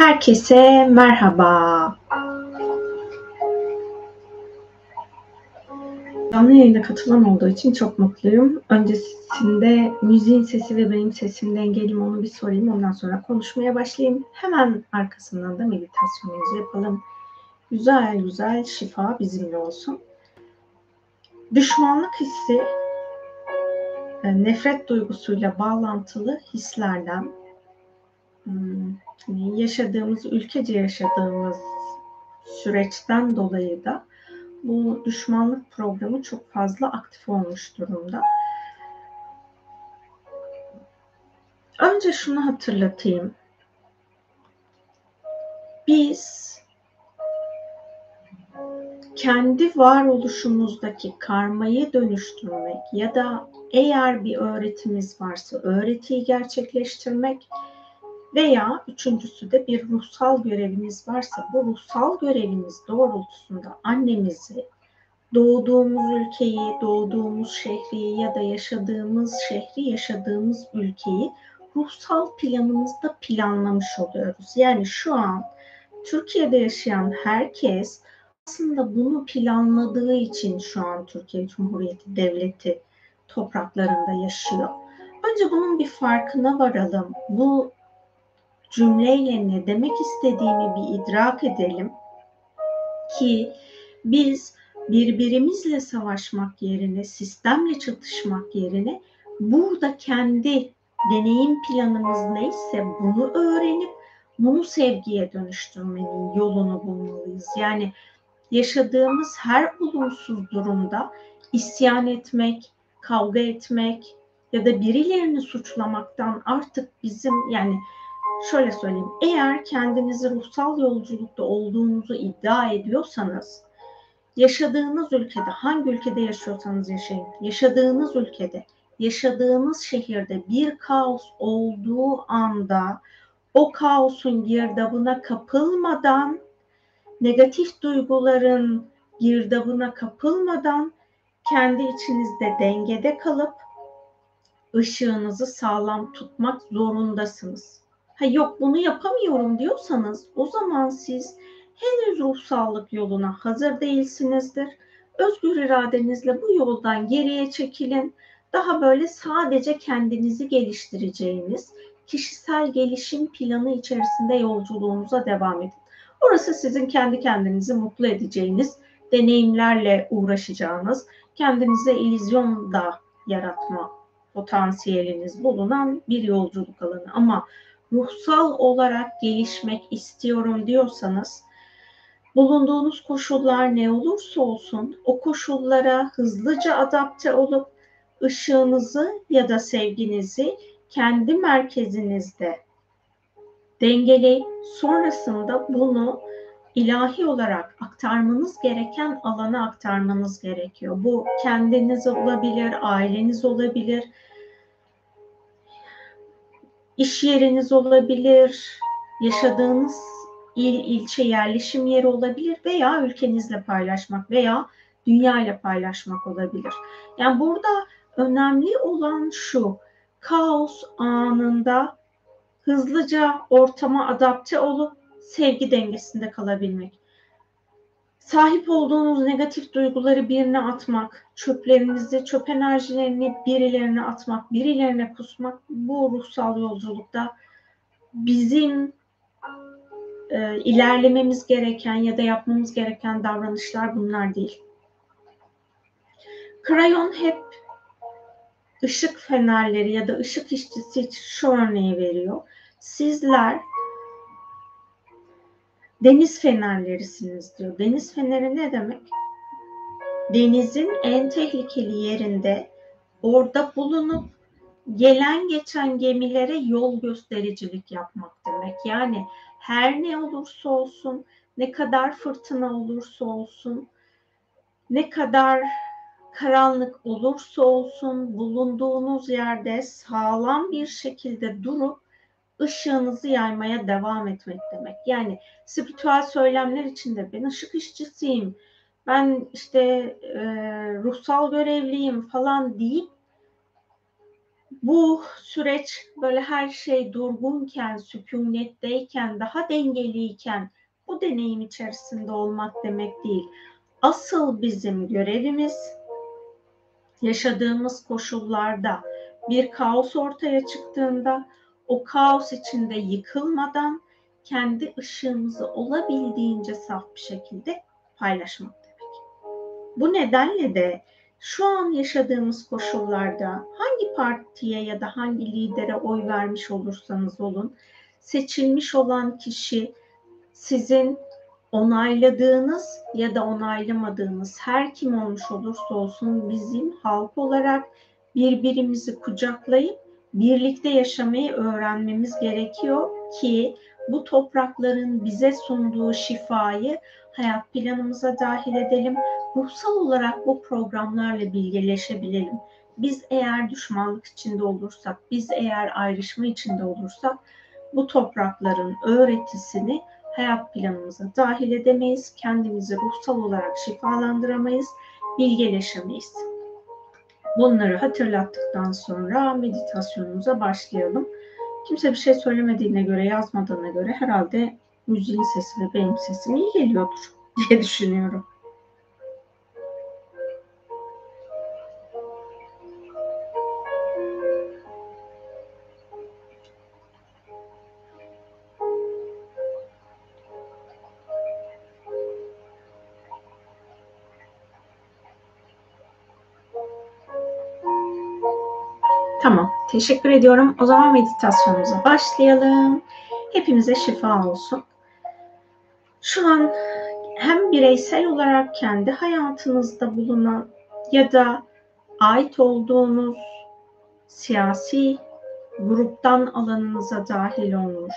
Herkese merhaba. Canlı yayına katılan olduğu için çok mutluyum. Öncesinde müziğin sesi ve benim sesim dengeli mi onu bir sorayım. Ondan sonra konuşmaya başlayayım. Hemen arkasından da meditasyonumuzu yapalım. Güzel güzel şifa bizimle olsun. Düşmanlık hissi e, nefret duygusuyla bağlantılı hislerden yaşadığımız, ülkece yaşadığımız süreçten dolayı da bu düşmanlık programı çok fazla aktif olmuş durumda. Önce şunu hatırlatayım. Biz kendi varoluşumuzdaki karmayı dönüştürmek ya da eğer bir öğretimiz varsa öğretiyi gerçekleştirmek veya üçüncüsü de bir ruhsal görevimiz varsa bu ruhsal görevimiz doğrultusunda annemizi doğduğumuz ülkeyi, doğduğumuz şehri ya da yaşadığımız şehri, yaşadığımız ülkeyi ruhsal planımızda planlamış oluyoruz. Yani şu an Türkiye'de yaşayan herkes aslında bunu planladığı için şu an Türkiye Cumhuriyeti Devleti topraklarında yaşıyor. Önce bunun bir farkına varalım. Bu cümleyle ne demek istediğimi bir idrak edelim ki biz birbirimizle savaşmak yerine, sistemle çatışmak yerine burada kendi deneyim planımız neyse bunu öğrenip bunu sevgiye dönüştürmenin yolunu bulmalıyız. Yani yaşadığımız her olumsuz durumda isyan etmek, kavga etmek ya da birilerini suçlamaktan artık bizim yani şöyle söyleyeyim. Eğer kendinizi ruhsal yolculukta olduğunuzu iddia ediyorsanız yaşadığınız ülkede hangi ülkede yaşıyorsanız yaşayın. Yaşadığınız ülkede, yaşadığınız şehirde bir kaos olduğu anda o kaosun girdabına kapılmadan negatif duyguların girdabına kapılmadan kendi içinizde dengede kalıp ışığınızı sağlam tutmak zorundasınız. Ha yok bunu yapamıyorum diyorsanız o zaman siz henüz ruhsallık yoluna hazır değilsinizdir. Özgür iradenizle bu yoldan geriye çekilin. Daha böyle sadece kendinizi geliştireceğiniz kişisel gelişim planı içerisinde yolculuğunuza devam edin. Orası sizin kendi kendinizi mutlu edeceğiniz, deneyimlerle uğraşacağınız, kendinize illüzyon da yaratma potansiyeliniz bulunan bir yolculuk alanı. Ama ruhsal olarak gelişmek istiyorum diyorsanız bulunduğunuz koşullar ne olursa olsun o koşullara hızlıca adapte olup ışığınızı ya da sevginizi kendi merkezinizde dengeleyip sonrasında bunu ilahi olarak aktarmanız gereken alana aktarmanız gerekiyor. Bu kendiniz olabilir, aileniz olabilir, iş yeriniz olabilir, yaşadığınız il, ilçe yerleşim yeri olabilir veya ülkenizle paylaşmak veya dünya ile paylaşmak olabilir. Yani burada önemli olan şu, kaos anında hızlıca ortama adapte olup sevgi dengesinde kalabilmek. Sahip olduğunuz negatif duyguları birine atmak, çöplerinizi, çöp enerjilerini birilerine atmak, birilerine kusmak bu ruhsal yolculukta bizim e, ilerlememiz gereken ya da yapmamız gereken davranışlar bunlar değil. Krayon hep ışık fenerleri ya da ışık işçisi için şu örneği veriyor. Sizler deniz fenerlerisiniz diyor. Deniz feneri ne demek? Denizin en tehlikeli yerinde orada bulunup gelen geçen gemilere yol göstericilik yapmak demek. Yani her ne olursa olsun, ne kadar fırtına olursa olsun, ne kadar karanlık olursa olsun bulunduğunuz yerde sağlam bir şekilde durup ışığınızı yaymaya devam etmek demek. Yani spiritüel söylemler içinde ben ışık işçisiyim, ben işte e, ruhsal görevliyim falan deyip bu süreç böyle her şey durgunken, sükunetteyken, daha dengeliyken bu deneyim içerisinde olmak demek değil. Asıl bizim görevimiz yaşadığımız koşullarda bir kaos ortaya çıktığında o kaos içinde yıkılmadan kendi ışığımızı olabildiğince saf bir şekilde paylaşmak demek. Bu nedenle de şu an yaşadığımız koşullarda hangi partiye ya da hangi lidere oy vermiş olursanız olun seçilmiş olan kişi sizin onayladığınız ya da onaylamadığınız her kim olmuş olursa olsun bizim halk olarak birbirimizi kucaklayıp birlikte yaşamayı öğrenmemiz gerekiyor ki bu toprakların bize sunduğu şifayı hayat planımıza dahil edelim. Ruhsal olarak bu programlarla bilgileşebilelim. Biz eğer düşmanlık içinde olursak, biz eğer ayrışma içinde olursak bu toprakların öğretisini hayat planımıza dahil edemeyiz. Kendimizi ruhsal olarak şifalandıramayız, bilgeleşemeyiz. Bunları hatırlattıktan sonra meditasyonumuza başlayalım. Kimse bir şey söylemediğine göre, yazmadığına göre herhalde müziğin sesi ve benim sesim iyi geliyordur diye düşünüyorum. Teşekkür ediyorum. O zaman meditasyonumuza başlayalım. Hepimize şifa olsun. Şu an hem bireysel olarak kendi hayatınızda bulunan ya da ait olduğunuz siyasi gruptan alanınıza dahil olmuş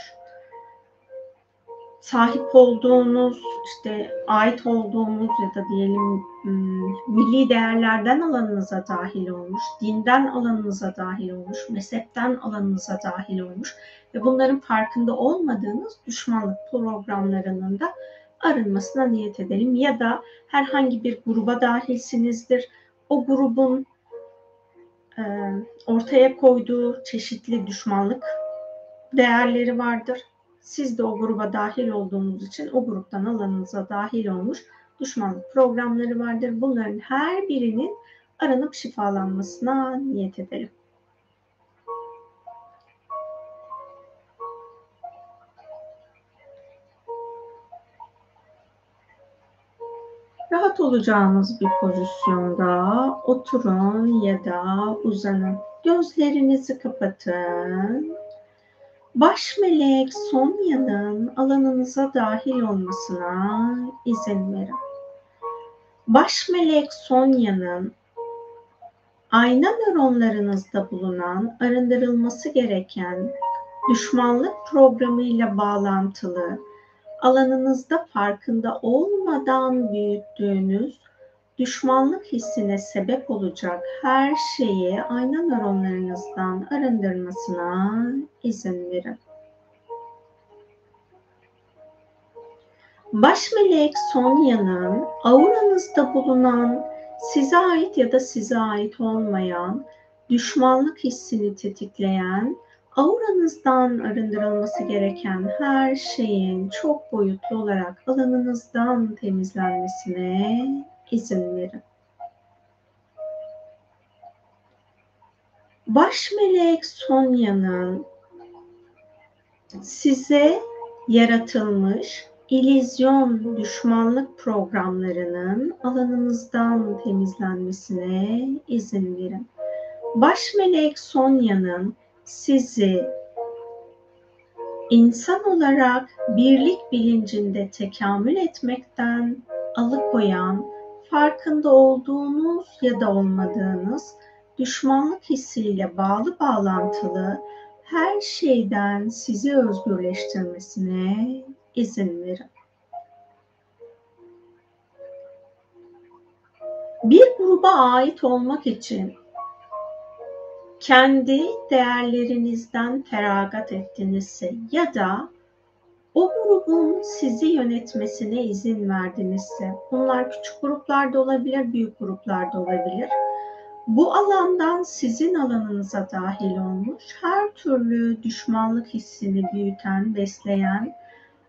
sahip olduğunuz, işte ait olduğunuz ya da diyelim hmm, milli değerlerden alanınıza dahil olmuş, dinden alanınıza dahil olmuş, mezhepten alanınıza dahil olmuş ve bunların farkında olmadığınız düşmanlık programlarının da arınmasına niyet edelim. Ya da herhangi bir gruba dahilsinizdir. O grubun ortaya koyduğu çeşitli düşmanlık değerleri vardır siz de o gruba dahil olduğunuz için o gruptan alanınıza dahil olmuş düşmanlık programları vardır. Bunların her birinin aranıp şifalanmasına niyet edelim. Rahat olacağınız bir pozisyonda oturun ya da uzanın. Gözlerinizi kapatın baş melek Sonya'nın alanınıza dahil olmasına izin verin. Baş melek Sonya'nın ayna nöronlarınızda bulunan arındırılması gereken düşmanlık programıyla bağlantılı alanınızda farkında olmadan büyüttüğünüz düşmanlık hissine sebep olacak her şeyi ayna nöronlarınızdan arındırmasına izin verin. Baş melek Sonya'nın auranızda bulunan size ait ya da size ait olmayan düşmanlık hissini tetikleyen auranızdan arındırılması gereken her şeyin çok boyutlu olarak alanınızdan temizlenmesine izin verin. Baş melek Sonya'nın size yaratılmış ilizyon düşmanlık programlarının alanınızdan temizlenmesine izin verin. Baş melek Sonya'nın sizi insan olarak birlik bilincinde tekamül etmekten alıkoyan farkında olduğunuz ya da olmadığınız düşmanlık hissiyle bağlı bağlantılı her şeyden sizi özgürleştirmesine izin verin. Bir gruba ait olmak için kendi değerlerinizden feragat ettinizse ya da o grubun sizi yönetmesine izin verdinizse, bunlar küçük gruplarda olabilir, büyük gruplarda olabilir. Bu alandan sizin alanınıza dahil olmuş her türlü düşmanlık hissini büyüten, besleyen,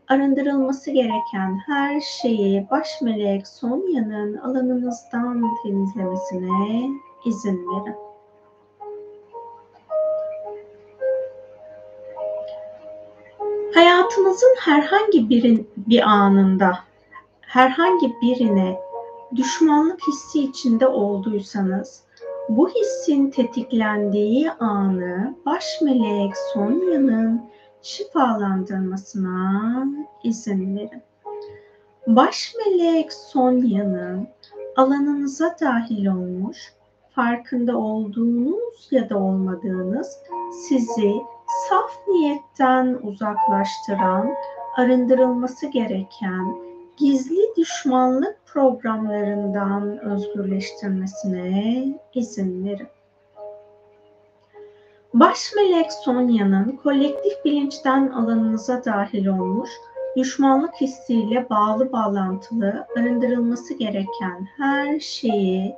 arındırılması gereken her şeyi baş melek Sonya'nın alanınızdan temizlemesine izin verin. Hayatınızın herhangi birin, bir anında herhangi birine düşmanlık hissi içinde olduysanız bu hissin tetiklendiği anı baş melek Sonya'nın şifalandırmasına izin verin. Baş melek Sonya'nın alanınıza dahil olmuş, farkında olduğunuz ya da olmadığınız sizi saf niyetten uzaklaştıran, arındırılması gereken gizli düşmanlık programlarından özgürleştirmesine izin verin. Baş melek Sonya'nın kolektif bilinçten alanınıza dahil olmuş, düşmanlık hissiyle bağlı bağlantılı arındırılması gereken her şeyi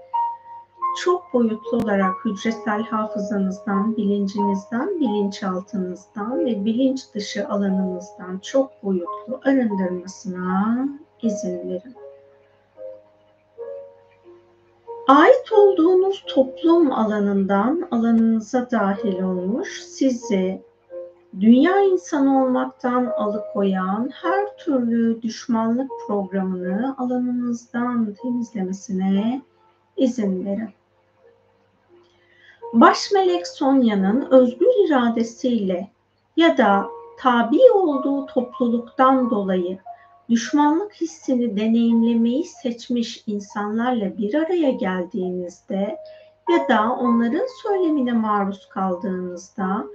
çok boyutlu olarak hücresel hafızanızdan, bilincinizden, bilinçaltınızdan ve bilinç dışı alanınızdan çok boyutlu arındırmasına izin verin. Ait olduğunuz toplum alanından alanınıza dahil olmuş, sizi dünya insanı olmaktan alıkoyan her türlü düşmanlık programını alanınızdan temizlemesine izin verin. Baş melek Sonya'nın özgür iradesiyle ya da tabi olduğu topluluktan dolayı düşmanlık hissini deneyimlemeyi seçmiş insanlarla bir araya geldiğinizde ya da onların söylemine maruz kaldığınızda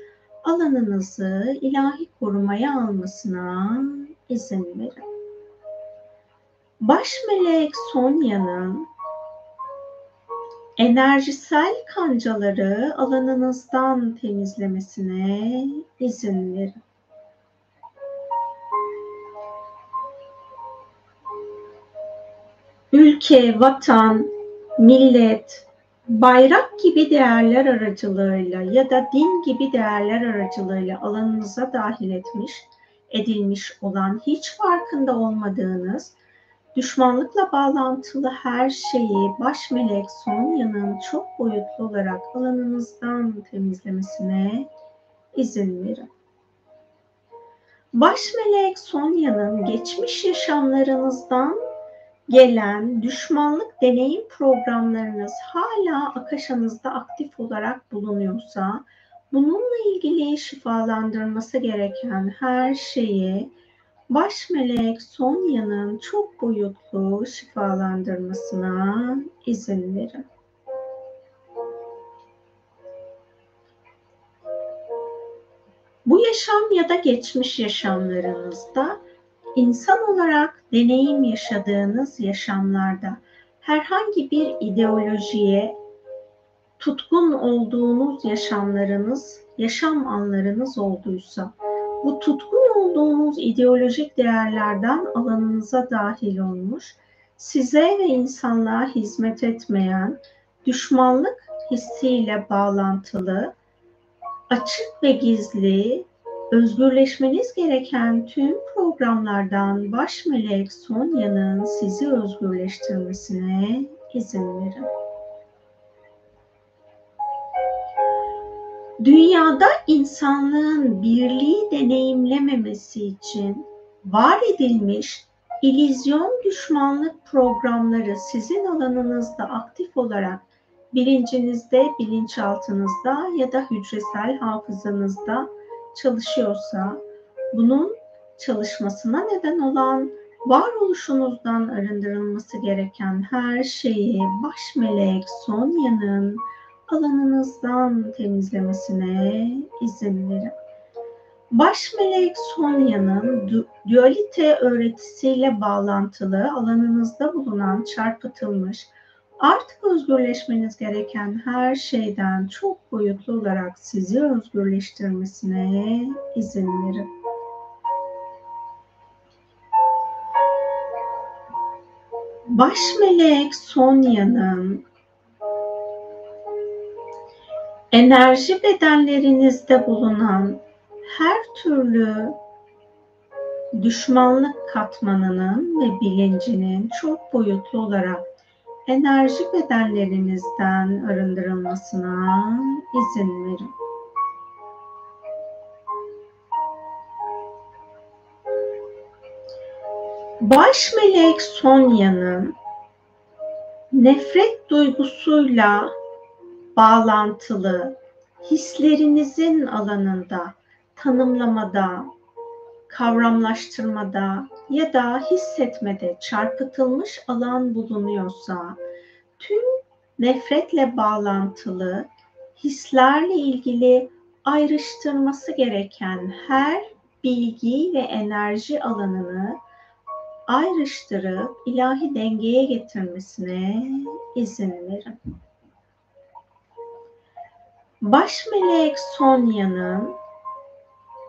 alanınızı ilahi korumaya almasına izin verin. Baş melek Sonya'nın enerjisel kancaları alanınızdan temizlemesine izin verin. Ülke, vatan, millet, bayrak gibi değerler aracılığıyla ya da din gibi değerler aracılığıyla alanınıza dahil etmiş, edilmiş olan hiç farkında olmadığınız Düşmanlıkla bağlantılı her şeyi baş melek Sonya'nın çok boyutlu olarak alanınızdan temizlemesine izin verin. Baş melek Sonya'nın geçmiş yaşamlarınızdan gelen düşmanlık deneyim programlarınız hala akaşanızda aktif olarak bulunuyorsa bununla ilgili şifalandırması gereken her şeyi Baş melek Sonya'nın çok boyutlu şifalandırmasına izin verin. Bu yaşam ya da geçmiş yaşamlarınızda insan olarak deneyim yaşadığınız yaşamlarda herhangi bir ideolojiye tutkun olduğunuz yaşamlarınız, yaşam anlarınız olduysa bu tutkun olduğunuz ideolojik değerlerden alanınıza dahil olmuş, size ve insanlığa hizmet etmeyen, düşmanlık hissiyle bağlantılı, açık ve gizli, özgürleşmeniz gereken tüm programlardan baş melek Sonya'nın sizi özgürleştirmesine izin verin. Dünyada insanlığın birliği deneyimlememesi için var edilmiş ilizyon düşmanlık programları sizin alanınızda aktif olarak bilincinizde, bilinçaltınızda ya da hücresel hafızanızda çalışıyorsa bunun çalışmasına neden olan varoluşunuzdan arındırılması gereken her şeyi baş melek Sonya'nın alanınızdan temizlemesine izin verin. Baş melek Sonya'nın dualite öğretisiyle bağlantılı alanınızda bulunan çarpıtılmış, artık özgürleşmeniz gereken her şeyden çok boyutlu olarak sizi özgürleştirmesine izin verin. Baş melek Sonya'nın enerji bedenlerinizde bulunan her türlü düşmanlık katmanının ve bilincinin çok boyutlu olarak enerji bedenlerinizden arındırılmasına izin verin. Baş melek Sonya'nın nefret duygusuyla bağlantılı hislerinizin alanında tanımlamada, kavramlaştırmada ya da hissetmede çarpıtılmış alan bulunuyorsa tüm nefretle bağlantılı hislerle ilgili ayrıştırması gereken her bilgi ve enerji alanını ayrıştırıp ilahi dengeye getirmesine izin verin. Baş melek Sonya'nın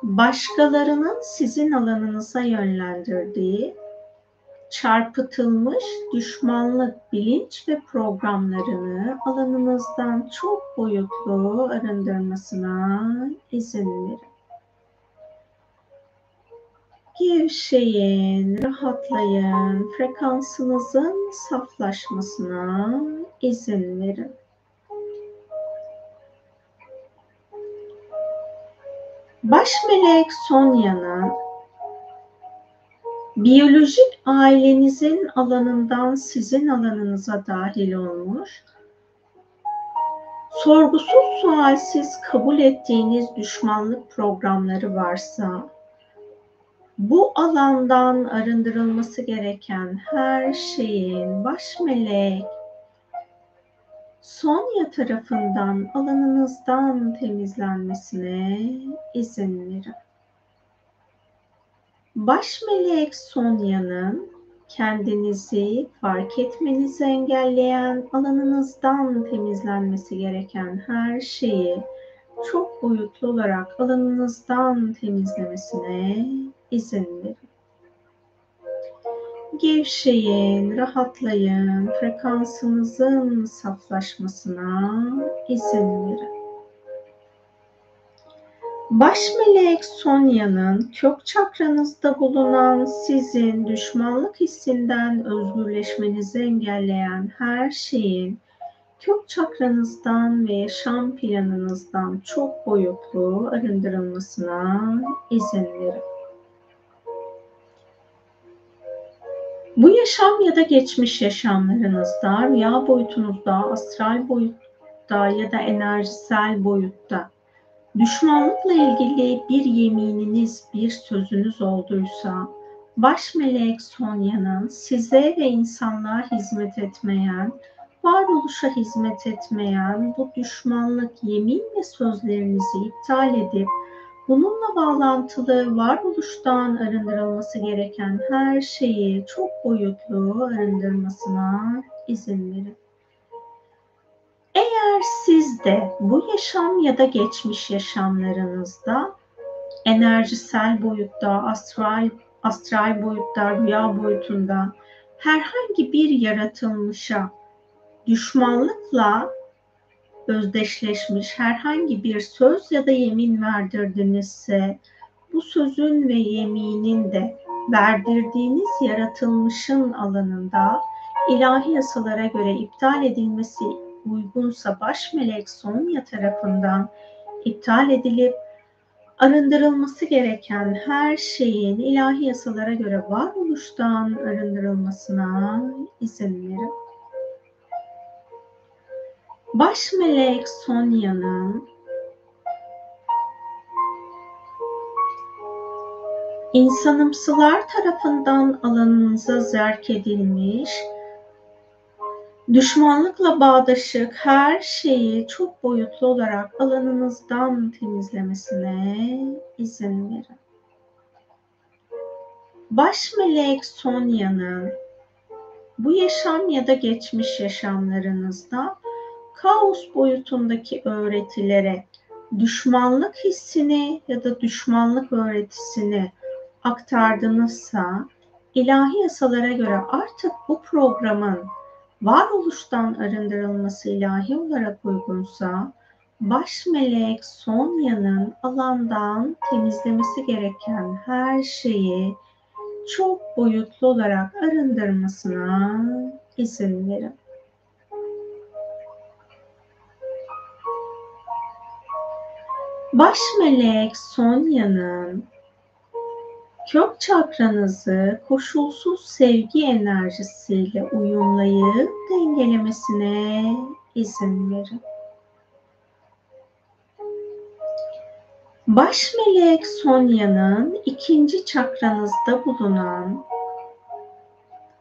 başkalarının sizin alanınıza yönlendirdiği çarpıtılmış düşmanlık bilinç ve programlarını alanınızdan çok boyutlu arındırmasına izin verin. Gevşeyin, rahatlayın, frekansınızın saflaşmasına izin verin. Baş melek Sonya'nın biyolojik ailenizin alanından sizin alanınıza dahil olmuş, sorgusuz sualsiz kabul ettiğiniz düşmanlık programları varsa, bu alandan arındırılması gereken her şeyin baş melek Sonya tarafından alanınızdan temizlenmesine izin verin. Baş melek Sonya'nın kendinizi fark etmenizi engelleyen alanınızdan temizlenmesi gereken her şeyi çok boyutlu olarak alanınızdan temizlemesine izin verin. Gevşeyin, rahatlayın, frekansınızın saflaşmasına izin verin. Baş melek Sonya'nın kök çakranızda bulunan sizin düşmanlık hissinden özgürleşmenizi engelleyen her şeyin kök çakranızdan ve yaşam planınızdan çok boyutlu arındırılmasına izin verin. Bu yaşam ya da geçmiş yaşamlarınızda, rüya boyutunuzda, astral boyutta ya da enerjisel boyutta düşmanlıkla ilgili bir yemininiz, bir sözünüz olduysa, baş melek Sonya'nın size ve insanlığa hizmet etmeyen, varoluşa hizmet etmeyen bu düşmanlık yemin ve sözlerinizi iptal edip Bununla bağlantılı varoluştan arındırılması gereken her şeyi çok boyutlu arındırmasına izin verin. Eğer siz de bu yaşam ya da geçmiş yaşamlarınızda enerjisel boyutta, astral, astral boyutta, rüya boyutunda herhangi bir yaratılmışa düşmanlıkla özdeşleşmiş herhangi bir söz ya da yemin verdirdinizse bu sözün ve yeminin de verdirdiğiniz yaratılmışın alanında ilahi yasalara göre iptal edilmesi uygunsa baş melek Sonya tarafından iptal edilip arındırılması gereken her şeyin ilahi yasalara göre varoluştan arındırılmasına izin verin. Baş melek Sonya'nın insanımsılar tarafından alanınıza zerk edilmiş, düşmanlıkla bağdaşık her şeyi çok boyutlu olarak alanınızdan temizlemesine izin verin. Baş melek Sonya'nın bu yaşam ya da geçmiş yaşamlarınızda kaos boyutundaki öğretilere düşmanlık hissini ya da düşmanlık öğretisini aktardınızsa ilahi yasalara göre artık bu programın varoluştan arındırılması ilahi olarak uygunsa baş melek Sonya'nın alandan temizlemesi gereken her şeyi çok boyutlu olarak arındırmasına izin verin. Baş melek Sonya'nın kök çakranızı koşulsuz sevgi enerjisiyle uyumlayıp dengelemesine izin verin. Baş melek Sonya'nın ikinci çakranızda bulunan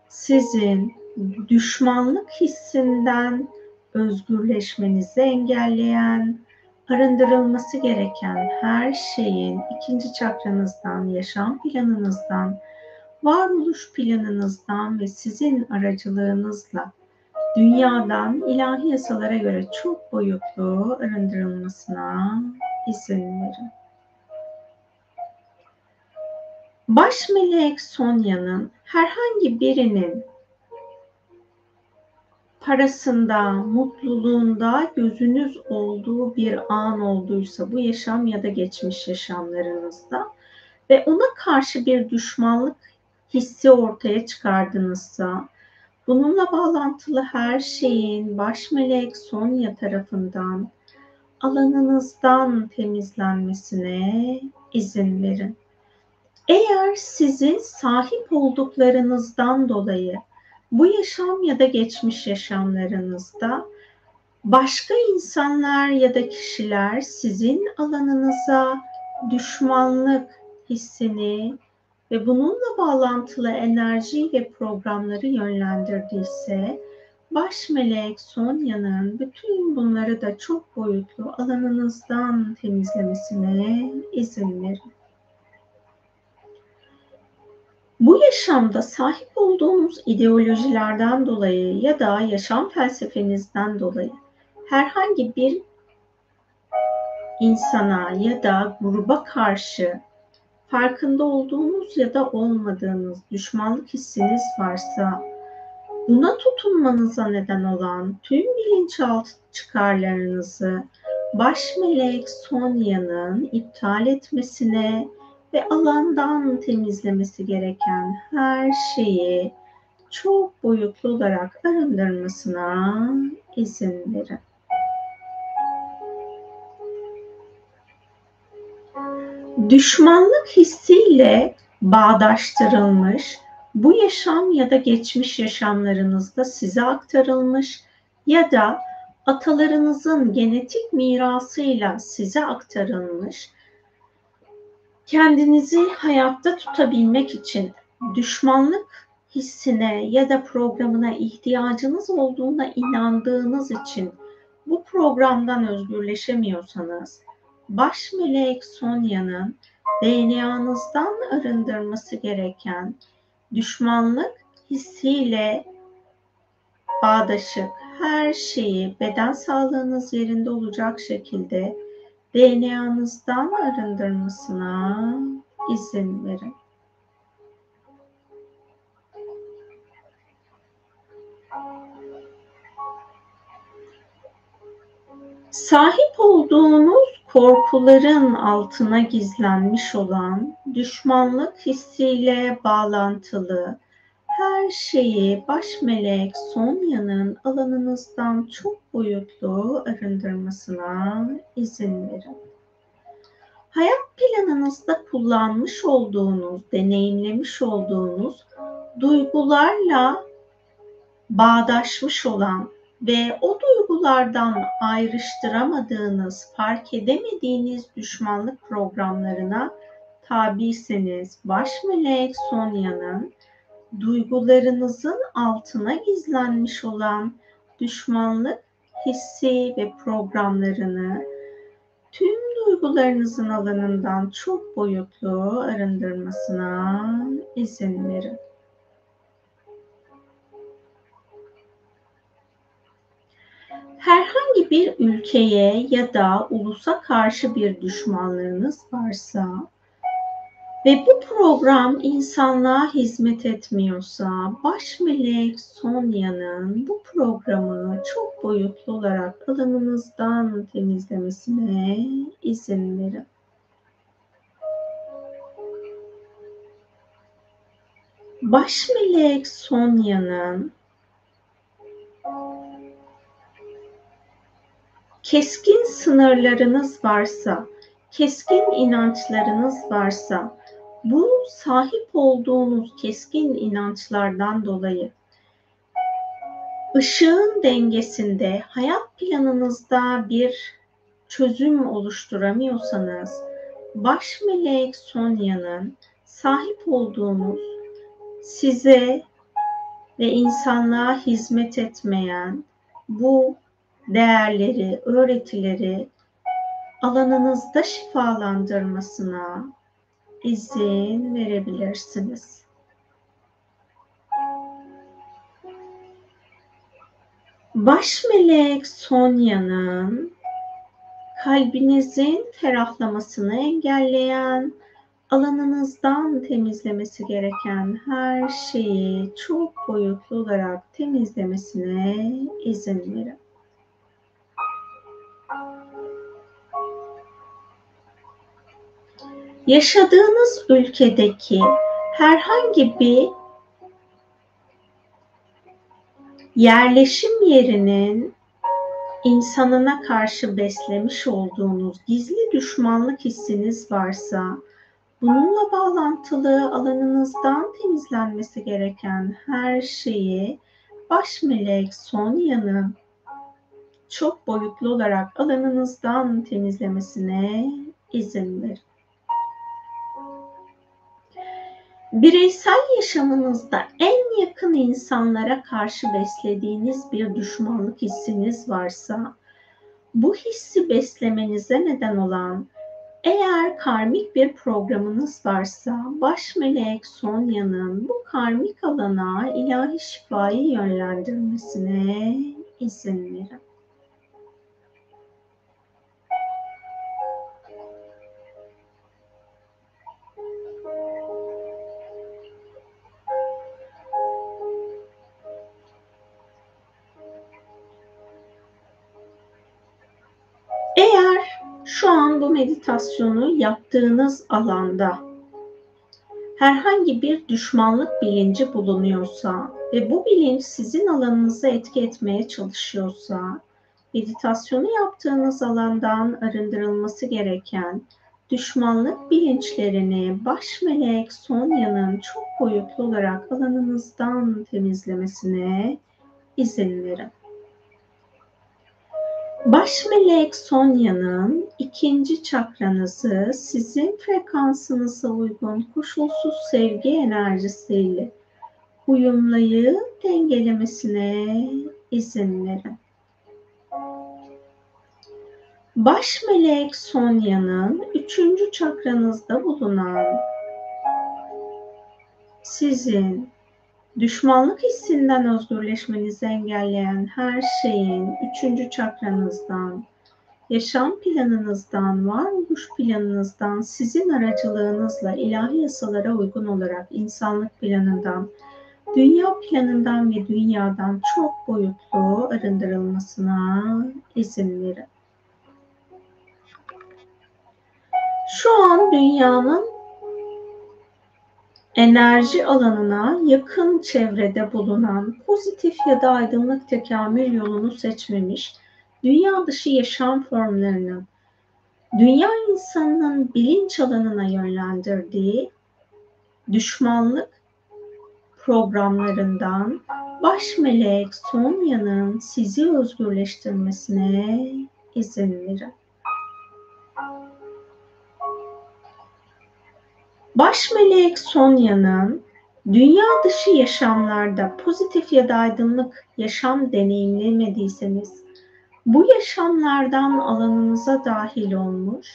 sizin düşmanlık hissinden özgürleşmenizi engelleyen, arındırılması gereken her şeyin ikinci çakranızdan, yaşam planınızdan, varoluş planınızdan ve sizin aracılığınızla dünyadan ilahi yasalara göre çok boyutlu arındırılmasına izin verin. Baş melek Sonya'nın herhangi birinin parasında, mutluluğunda gözünüz olduğu bir an olduysa bu yaşam ya da geçmiş yaşamlarınızda ve ona karşı bir düşmanlık hissi ortaya çıkardınızsa bununla bağlantılı her şeyin baş melek Sonya tarafından alanınızdan temizlenmesine izin verin. Eğer sizin sahip olduklarınızdan dolayı bu yaşam ya da geçmiş yaşamlarınızda başka insanlar ya da kişiler sizin alanınıza düşmanlık hissini ve bununla bağlantılı enerji ve programları yönlendirdiyse baş melek Sonya'nın bütün bunları da çok boyutlu alanınızdan temizlemesine izin verin. Bu yaşamda sahip olduğunuz ideolojilerden dolayı ya da yaşam felsefenizden dolayı herhangi bir insana ya da gruba karşı farkında olduğunuz ya da olmadığınız düşmanlık hissiniz varsa buna tutunmanıza neden olan tüm bilinçaltı çıkarlarınızı baş melek Sonya'nın iptal etmesine ve alandan temizlemesi gereken her şeyi çok boyutlu olarak arındırmasına izin verin. Düşmanlık hissiyle bağdaştırılmış bu yaşam ya da geçmiş yaşamlarınızda size aktarılmış ya da atalarınızın genetik mirasıyla size aktarılmış kendinizi hayatta tutabilmek için düşmanlık hissine ya da programına ihtiyacınız olduğuna inandığınız için bu programdan özgürleşemiyorsanız baş melek Sonya'nın DNA'nızdan arındırması gereken düşmanlık hissiyle bağdaşık her şeyi beden sağlığınız yerinde olacak şekilde DNA'nızdan arındırmasına izin verin. Sahip olduğunuz korkuların altına gizlenmiş olan düşmanlık hissiyle bağlantılı her şeyi baş melek Sonya'nın alanınızdan çok boyutlu arındırmasına izin verin. Hayat planınızda kullanmış olduğunuz, deneyimlemiş olduğunuz duygularla bağdaşmış olan ve o duygulardan ayrıştıramadığınız, fark edemediğiniz düşmanlık programlarına tabiseniz baş melek Sonya'nın duygularınızın altına gizlenmiş olan düşmanlık hissi ve programlarını tüm duygularınızın alanından çok boyutlu arındırmasına izin verin. Herhangi bir ülkeye ya da ulusa karşı bir düşmanlığınız varsa Ve bu program insanlığa hizmet etmiyorsa baş melek Sonya'nın bu programı çok boyutlu olarak alanınızdan temizlemesine izin verin. Baş melek Sonya'nın keskin sınırlarınız varsa, keskin inançlarınız varsa, bu sahip olduğunuz keskin inançlardan dolayı ışığın dengesinde hayat planınızda bir çözüm oluşturamıyorsanız baş melek Sonya'nın sahip olduğunuz size ve insanlığa hizmet etmeyen bu değerleri, öğretileri alanınızda şifalandırmasına izin verebilirsiniz. Baş melek Sonya'nın kalbinizin ferahlamasını engelleyen, alanınızdan temizlemesi gereken her şeyi çok boyutlu olarak temizlemesine izin verin. Yaşadığınız ülkedeki herhangi bir yerleşim yerinin insanına karşı beslemiş olduğunuz gizli düşmanlık hissiniz varsa bununla bağlantılı alanınızdan temizlenmesi gereken her şeyi baş melek Sonya'nın çok boyutlu olarak alanınızdan temizlemesine izin verin. Bireysel yaşamınızda en yakın insanlara karşı beslediğiniz bir düşmanlık hissiniz varsa, bu hissi beslemenize neden olan eğer karmik bir programınız varsa baş melek Sonya'nın bu karmik alana ilahi şifayı yönlendirmesine izin verin. Meditasyonu yaptığınız alanda herhangi bir düşmanlık bilinci bulunuyorsa ve bu bilinç sizin alanınıza etki etmeye çalışıyorsa, meditasyonu yaptığınız alandan arındırılması gereken düşmanlık bilinçlerini baş melek Sonya'nın çok boyutlu olarak alanınızdan temizlemesine izin verin. Baş melek Sonya'nın ikinci çakranızı sizin frekansınıza uygun koşulsuz sevgi enerjisiyle uyumlayıp dengelemesine izin verin. Baş melek Sonya'nın üçüncü çakranızda bulunan sizin Düşmanlık hissinden özgürleşmenizi engelleyen her şeyin üçüncü çakranızdan, yaşam planınızdan, varoluş planınızdan, sizin aracılığınızla ilahi yasalara uygun olarak insanlık planından, dünya planından ve dünyadan çok boyutlu arındırılmasına izin verin. Şu an dünyanın enerji alanına yakın çevrede bulunan pozitif ya da aydınlık tekamül yolunu seçmemiş dünya dışı yaşam formlarının dünya insanının bilinç alanına yönlendirdiği düşmanlık programlarından baş melek Sonya'nın sizi özgürleştirmesine izin verin. Baş melek Sonya'nın dünya dışı yaşamlarda pozitif ya da aydınlık yaşam deneyimlemediyseniz bu yaşamlardan alanınıza dahil olmuş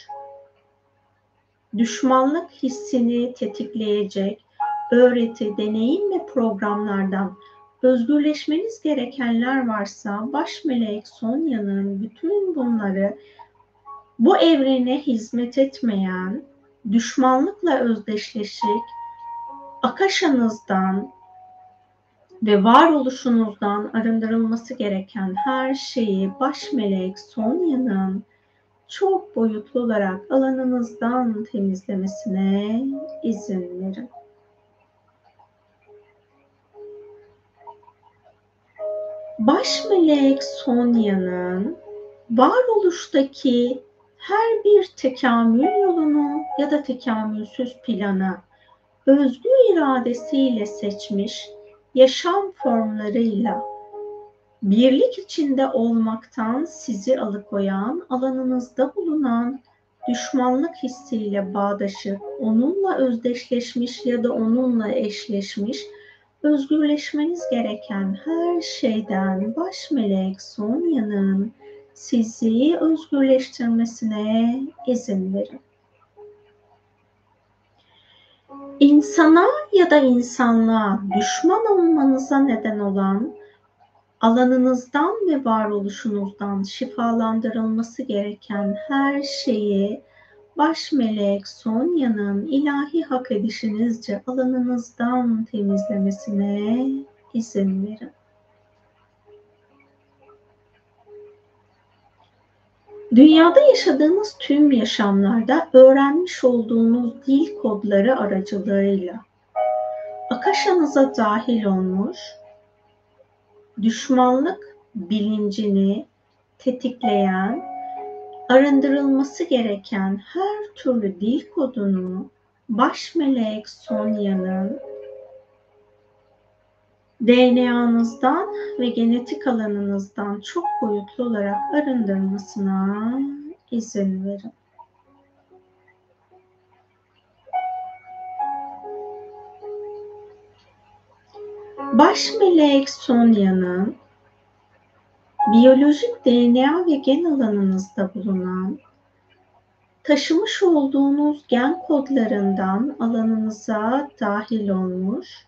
düşmanlık hissini tetikleyecek öğreti, deneyim ve programlardan özgürleşmeniz gerekenler varsa baş melek Sonya'nın bütün bunları bu evrene hizmet etmeyen düşmanlıkla özdeşleşik, akaşanızdan ve varoluşunuzdan arındırılması gereken her şeyi baş melek Sonya'nın çok boyutlu olarak alanınızdan temizlemesine izin verin. Baş melek Sonya'nın varoluştaki her bir tekamül yolunu ya da tekamülsüz planı özgür iradesiyle seçmiş yaşam formlarıyla birlik içinde olmaktan sizi alıkoyan, alanınızda bulunan düşmanlık hissiyle bağdaşıp onunla özdeşleşmiş ya da onunla eşleşmiş özgürleşmeniz gereken her şeyden baş melek Sonya'nın sizi özgürleştirmesine izin verin. İnsana ya da insanlığa düşman olmanıza neden olan alanınızdan ve varoluşunuzdan şifalandırılması gereken her şeyi baş melek Sonya'nın ilahi hak edişinizce alanınızdan temizlemesine izin verin. Dünyada yaşadığınız tüm yaşamlarda öğrenmiş olduğunuz dil kodları aracılığıyla akaşanıza dahil olmuş düşmanlık bilincini tetikleyen, arındırılması gereken her türlü dil kodunu baş melek Sonya'nın DNA'nızdan ve genetik alanınızdan çok boyutlu olarak arındırmasına izin verin. Baş melek Sonya'nın biyolojik DNA ve gen alanınızda bulunan taşımış olduğunuz gen kodlarından alanınıza dahil olmuş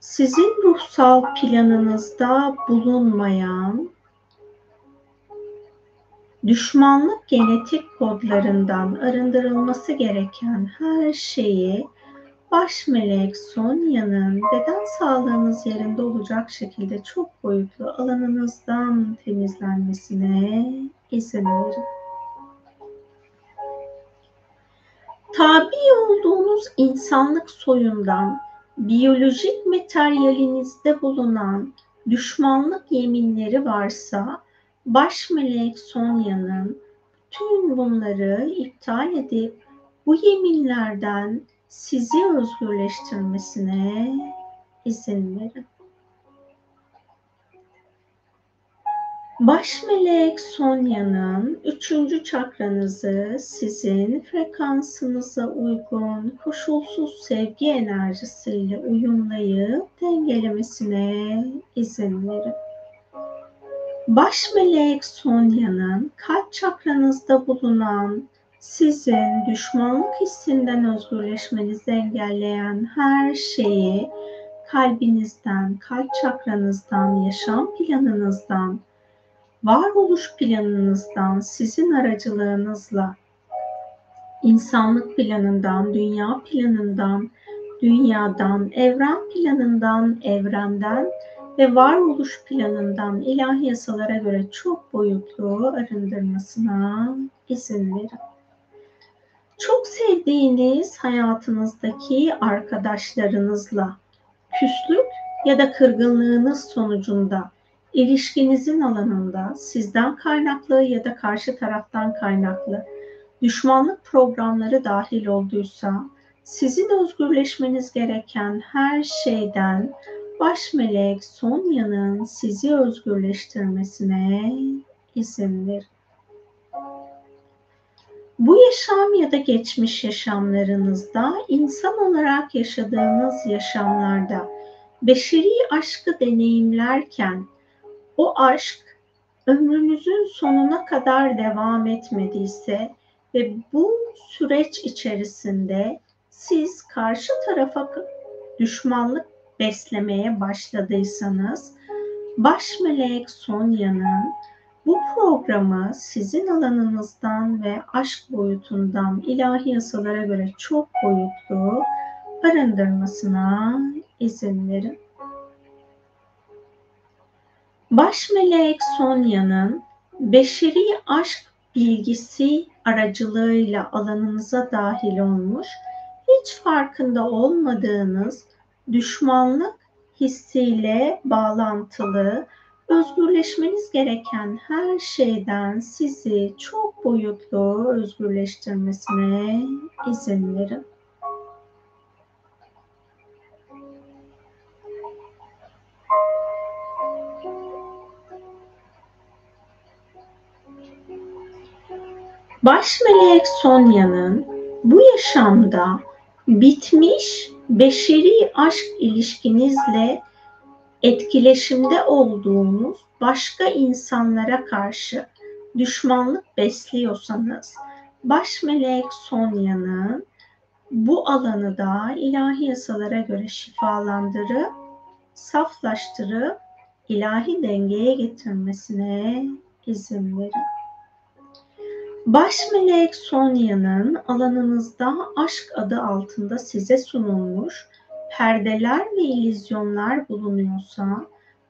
sizin ruhsal planınızda bulunmayan düşmanlık genetik kodlarından arındırılması gereken her şeyi baş melek Sonya'nın beden sağlığınız yerinde olacak şekilde çok boyutlu alanınızdan temizlenmesine izin verin. Tabi olduğunuz insanlık soyundan biyolojik materyalinizde bulunan düşmanlık yeminleri varsa baş melek Sonya'nın tüm bunları iptal edip bu yeminlerden sizi özgürleştirmesine izin verin. Baş melek Sonya'nın üçüncü çakranızı sizin frekansınıza uygun koşulsuz sevgi enerjisiyle uyumlayıp dengelemesine izin verin. Baş melek Sonya'nın kalp çakranızda bulunan sizin düşmanlık hissinden özgürleşmenizi engelleyen her şeyi kalbinizden, kalp çakranızdan, yaşam planınızdan, varoluş planınızdan, sizin aracılığınızla insanlık planından, dünya planından, dünyadan, evren planından, evrenden ve varoluş planından ilahi yasalara göre çok boyutlu arındırmasına izin verin. Çok sevdiğiniz hayatınızdaki arkadaşlarınızla küslük ya da kırgınlığınız sonucunda ilişkinizin alanında sizden kaynaklı ya da karşı taraftan kaynaklı düşmanlık programları dahil olduysa sizin özgürleşmeniz gereken her şeyden baş melek Sonya'nın sizi özgürleştirmesine izin verin. Bu yaşam ya da geçmiş yaşamlarınızda insan olarak yaşadığınız yaşamlarda beşeri aşkı deneyimlerken o aşk ömrünüzün sonuna kadar devam etmediyse ve bu süreç içerisinde siz karşı tarafa düşmanlık beslemeye başladıysanız baş melek Sonya'nın Bu programı sizin alanınızdan ve aşk boyutundan ilahi yasalara göre çok boyutlu arındırmasına izin verin. Baş melek Sonya'nın beşeri aşk bilgisi aracılığıyla alanınıza dahil olmuş, hiç farkında olmadığınız düşmanlık hissiyle bağlantılı, özgürleşmeniz gereken her şeyden sizi çok boyutlu özgürleştirmesine izin verin. Baş melek Sonya'nın bu yaşamda bitmiş beşeri aşk ilişkinizle etkileşimde olduğunuz başka insanlara karşı düşmanlık besliyorsanız baş melek Sonya'nın bu alanı da ilahi yasalara göre şifalandırıp saflaştırıp ilahi dengeye getirmesine izin verin. Baş melek Sonya'nın alanınızda aşk adı altında size sunulmuş perdeler ve ilizyonlar bulunuyorsa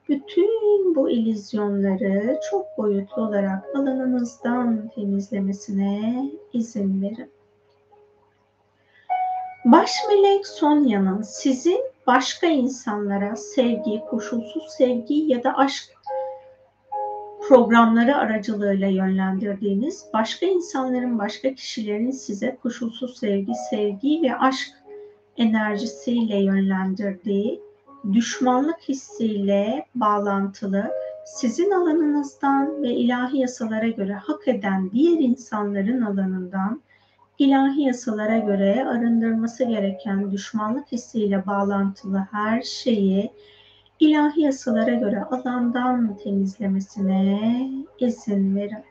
bütün bu ilizyonları çok boyutlu olarak alanınızdan temizlemesine izin verin. Baş melek Sonya'nın sizin başka insanlara sevgi, koşulsuz sevgi ya da aşk programları aracılığıyla yönlendirdiğiniz başka insanların, başka kişilerin size koşulsuz sevgi, sevgi ve aşk enerjisiyle yönlendirdiği, düşmanlık hissiyle bağlantılı, sizin alanınızdan ve ilahi yasalara göre hak eden diğer insanların alanından ilahi yasalara göre arındırması gereken düşmanlık hissiyle bağlantılı her şeyi ilahi yasalara göre alandan temizlemesine izin verin.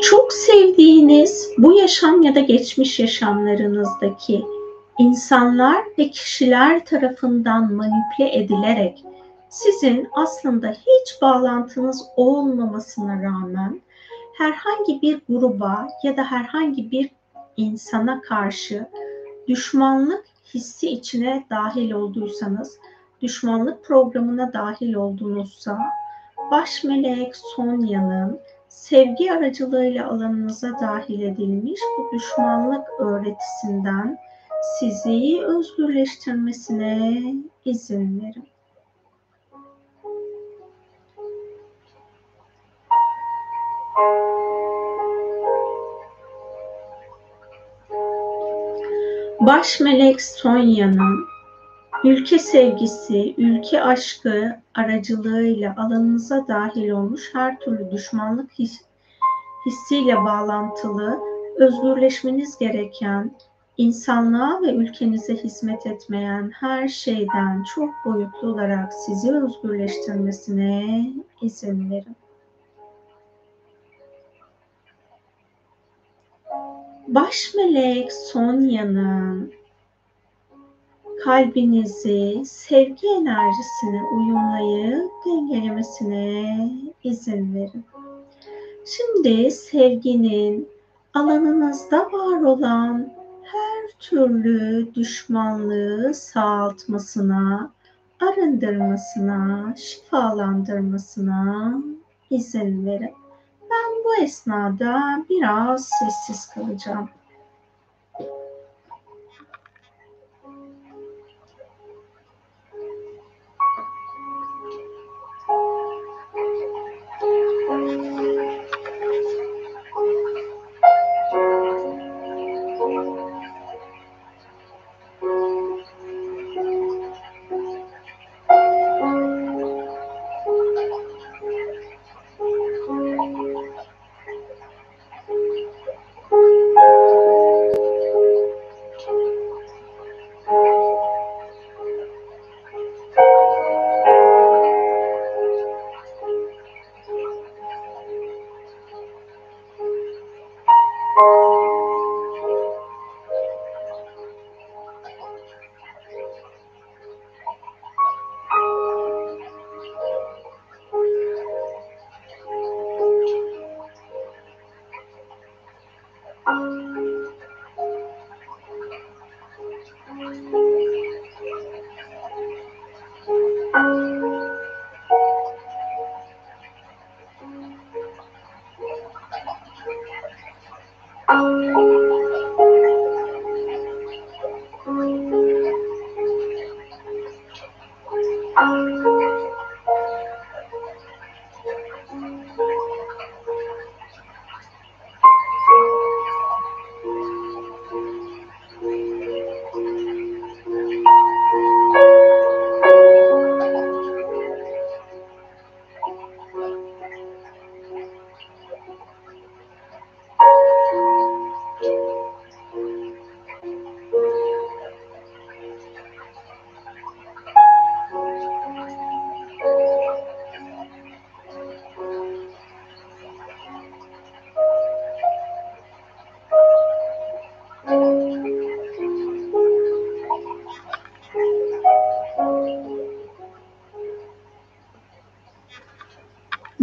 Çok sevdiğiniz bu yaşam ya da geçmiş yaşamlarınızdaki insanlar ve kişiler tarafından manipüle edilerek sizin aslında hiç bağlantınız olmamasına rağmen herhangi bir gruba ya da herhangi bir insana karşı düşmanlık hissi içine dahil olduysanız, düşmanlık programına dahil oldunuzsa, baş melek Sonya'nın sevgi aracılığıyla alanınıza dahil edilmiş bu düşmanlık öğretisinden sizi özgürleştirmesine izin verin. Baş melek Sonya'nın ülke sevgisi, ülke aşkı aracılığıyla alanınıza dahil olmuş her türlü düşmanlık his, hissiyle bağlantılı, özgürleşmeniz gereken, insanlığa ve ülkenize hizmet etmeyen her şeyden çok boyutlu olarak sizi özgürleştirmesine izin verin. Baş melek Sonya'nın kalbinizi sevgi enerjisine uyumlayıp dengelemesine izin verin. Şimdi sevginin alanınızda var olan her türlü düşmanlığı sağaltmasına, arındırmasına, şifalandırmasına izin verin. Ben bu esnada biraz sessiz kalacağım.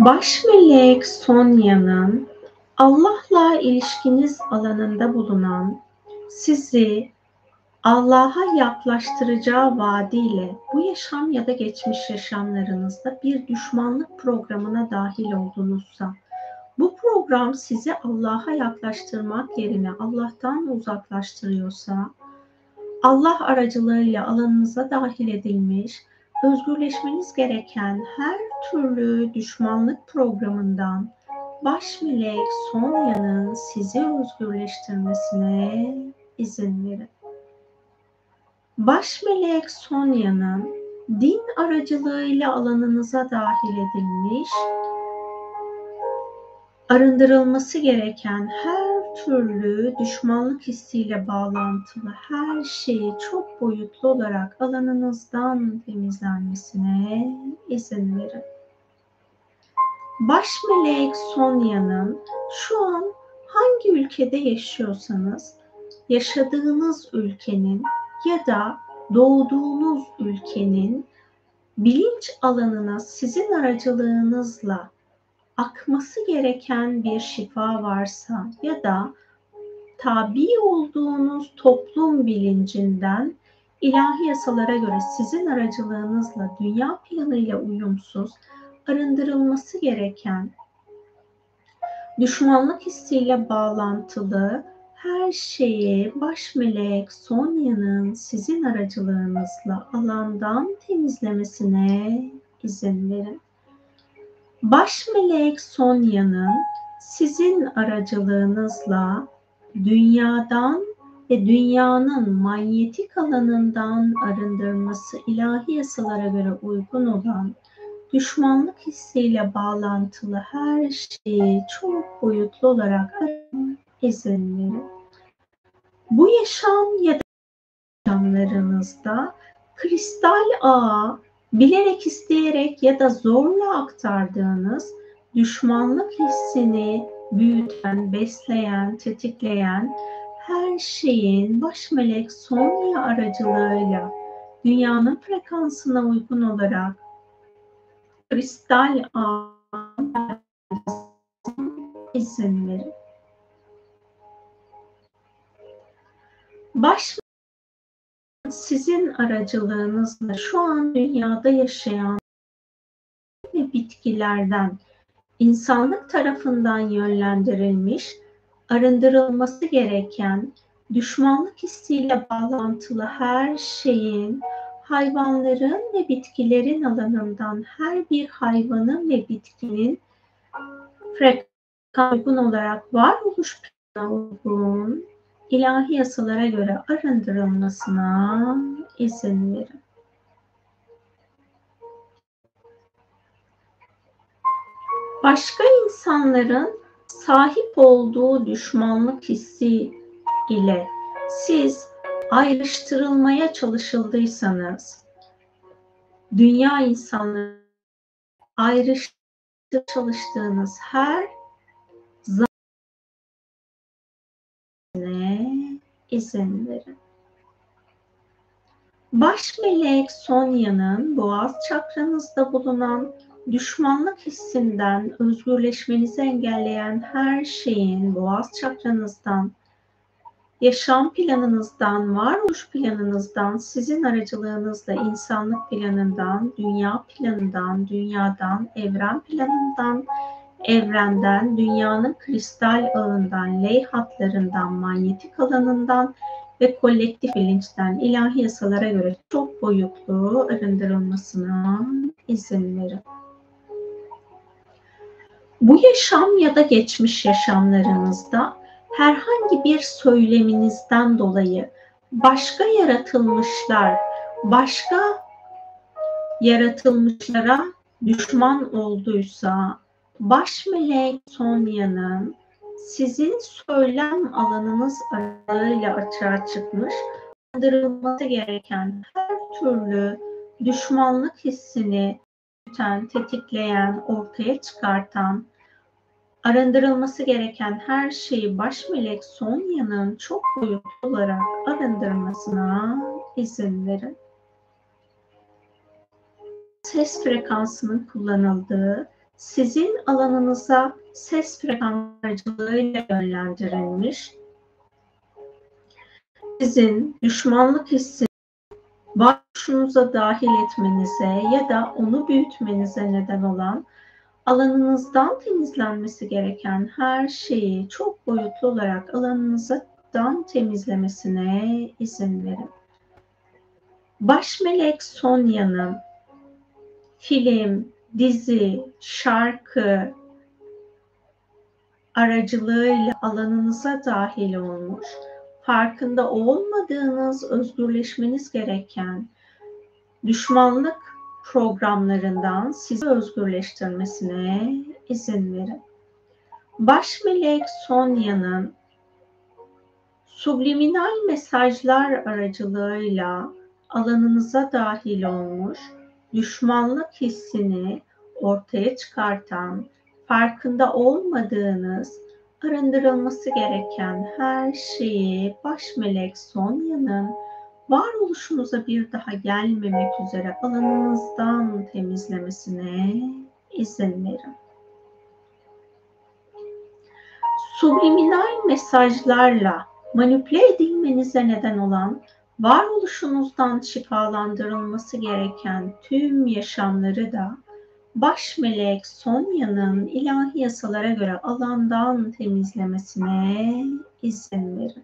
Baş melek Sonya'nın Allah'la ilişkiniz alanında bulunan sizi Allah'a yaklaştıracağı vaadiyle bu yaşam ya da geçmiş yaşamlarınızda bir düşmanlık programına dahil oldunuzsa, bu program sizi Allah'a yaklaştırmak yerine Allah'tan uzaklaştırıyorsa, Allah aracılığıyla alanınıza dahil edilmiş, özgürleşmeniz gereken her türlü düşmanlık programından baş melek Sonya'nın sizi özgürleştirmesine izin verin. Baş melek Sonya'nın din aracılığıyla alanınıza dahil edilmiş, arındırılması gereken her türlü düşmanlık hissiyle bağlantılı her şeyi çok boyutlu olarak alanınızdan temizlenmesine izin verin. Baş melek Sonya'nın şu an hangi ülkede yaşıyorsanız yaşadığınız ülkenin ya da doğduğunuz ülkenin bilinç alanına sizin aracılığınızla akması gereken bir şifa varsa ya da tabi olduğunuz toplum bilincinden ilahi yasalara göre sizin aracılığınızla dünya planıyla uyumsuz arındırılması gereken düşmanlık hissiyle bağlantılı her şeyi baş melek Sonya'nın sizin aracılığınızla alandan temizlemesine izin verin. Baş melek Sonya'nın sizin aracılığınızla dünyadan ve dünyanın manyetik alanından arındırılması ilahi yasalara göre uygun olan düşmanlık hissiyle bağlantılı her şeyi çok boyutlu olarak izin verin. Bu yaşam ya da yaşamlarınızda kristal ağa bilerek isteyerek ya da zorla aktardığınız düşmanlık hissini büyüten, besleyen, tetikleyen her şeyin baş melek Sonya aracılığıyla dünyanın frekansına uygun olarak kristal ağ izin verin. Baş sizin aracılığınızla şu an dünyada yaşayan ve bitkilerden insanlık tarafından yönlendirilmiş, arındırılması gereken düşmanlık hissiyle bağlantılı her şeyin hayvanların ve bitkilerin alanından her bir hayvanın ve bitkinin frekans uygun olarak varoluş planına uygun ilahi yasalara göre arındırılmasına izin verin. Başka insanların sahip olduğu düşmanlık hissi ile siz ayrıştırılmaya çalışıldıysanız, dünya insanları ayrıştırmaya çalıştığınız her izin verin. Baş melek Sonya'nın boğaz çakranızda bulunan düşmanlık hissinden özgürleşmenizi engelleyen her şeyin boğaz çakranızdan, yaşam planınızdan, varoluş planınızdan, sizin aracılığınızla insanlık planından, dünya planından, dünyadan, evren planından, evrenden, dünyanın kristal ağından, ley hatlarından, manyetik alanından ve kolektif bilinçten ilahi yasalara göre çok boyutlu arındırılmasına izin verin. Bu yaşam ya da geçmiş yaşamlarınızda herhangi bir söyleminizden dolayı başka yaratılmışlar, başka yaratılmışlara düşman olduysa, baş melek Sonya'nın sizin söylem alanınız aralığıyla açığa çıkmış, kandırılması gereken her türlü düşmanlık hissini büyüten, tetikleyen, ortaya çıkartan, arındırılması gereken her şeyi baş melek Sonya'nın çok boyutlu olarak arındırmasına izin verin. Ses frekansının kullanıldığı sizin alanınıza ses frekanslarıyla yönlendirilmiş, sizin düşmanlık hissi varoluşunuza dahil etmenize ya da onu büyütmenize neden olan alanınızdan temizlenmesi gereken her şeyi çok boyutlu olarak alanınızdan temizlemesine izin verin. Baş melek Sonya'nın film, dizi, şarkı aracılığıyla alanınıza dahil olmuş, farkında olmadığınız, özgürleşmeniz gereken düşmanlık programlarından sizi özgürleştirmesine izin verin. Baş melek Sonya'nın subliminal mesajlar aracılığıyla alanınıza dahil olmuş düşmanlık hissini ortaya çıkartan, farkında olmadığınız, arındırılması gereken her şeyi baş melek Sonya'nın varoluşunuza bir daha gelmemek üzere alanınızdan temizlemesine izin verin. Subliminal mesajlarla manipüle edilmenize neden olan varoluşunuzdan şifalandırılması gereken tüm yaşamları da baş melek Sonya'nın ilahi yasalara göre alandan temizlemesine izin verin.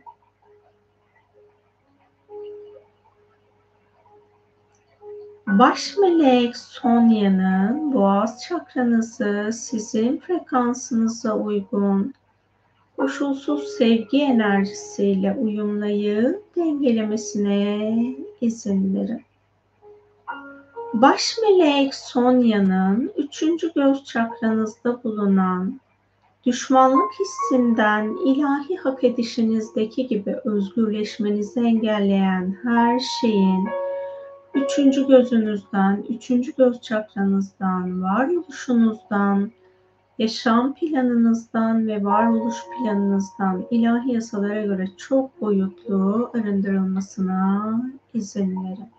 Baş melek Sonya'nın boğaz çakranızı sizin frekansınıza uygun koşulsuz sevgi enerjisiyle uyumlayıp dengelemesine izin verin. Baş melek Sonya'nın üçüncü göz çakranızda bulunan düşmanlık hissinden ilahi hak edişinizdeki gibi özgürleşmenizi engelleyen her şeyin üçüncü gözünüzden, üçüncü göz çakranızdan, varoluşunuzdan, yaşam planınızdan ve varoluş planınızdan ilahi yasalara göre çok boyutlu arındırılmasına izin verin.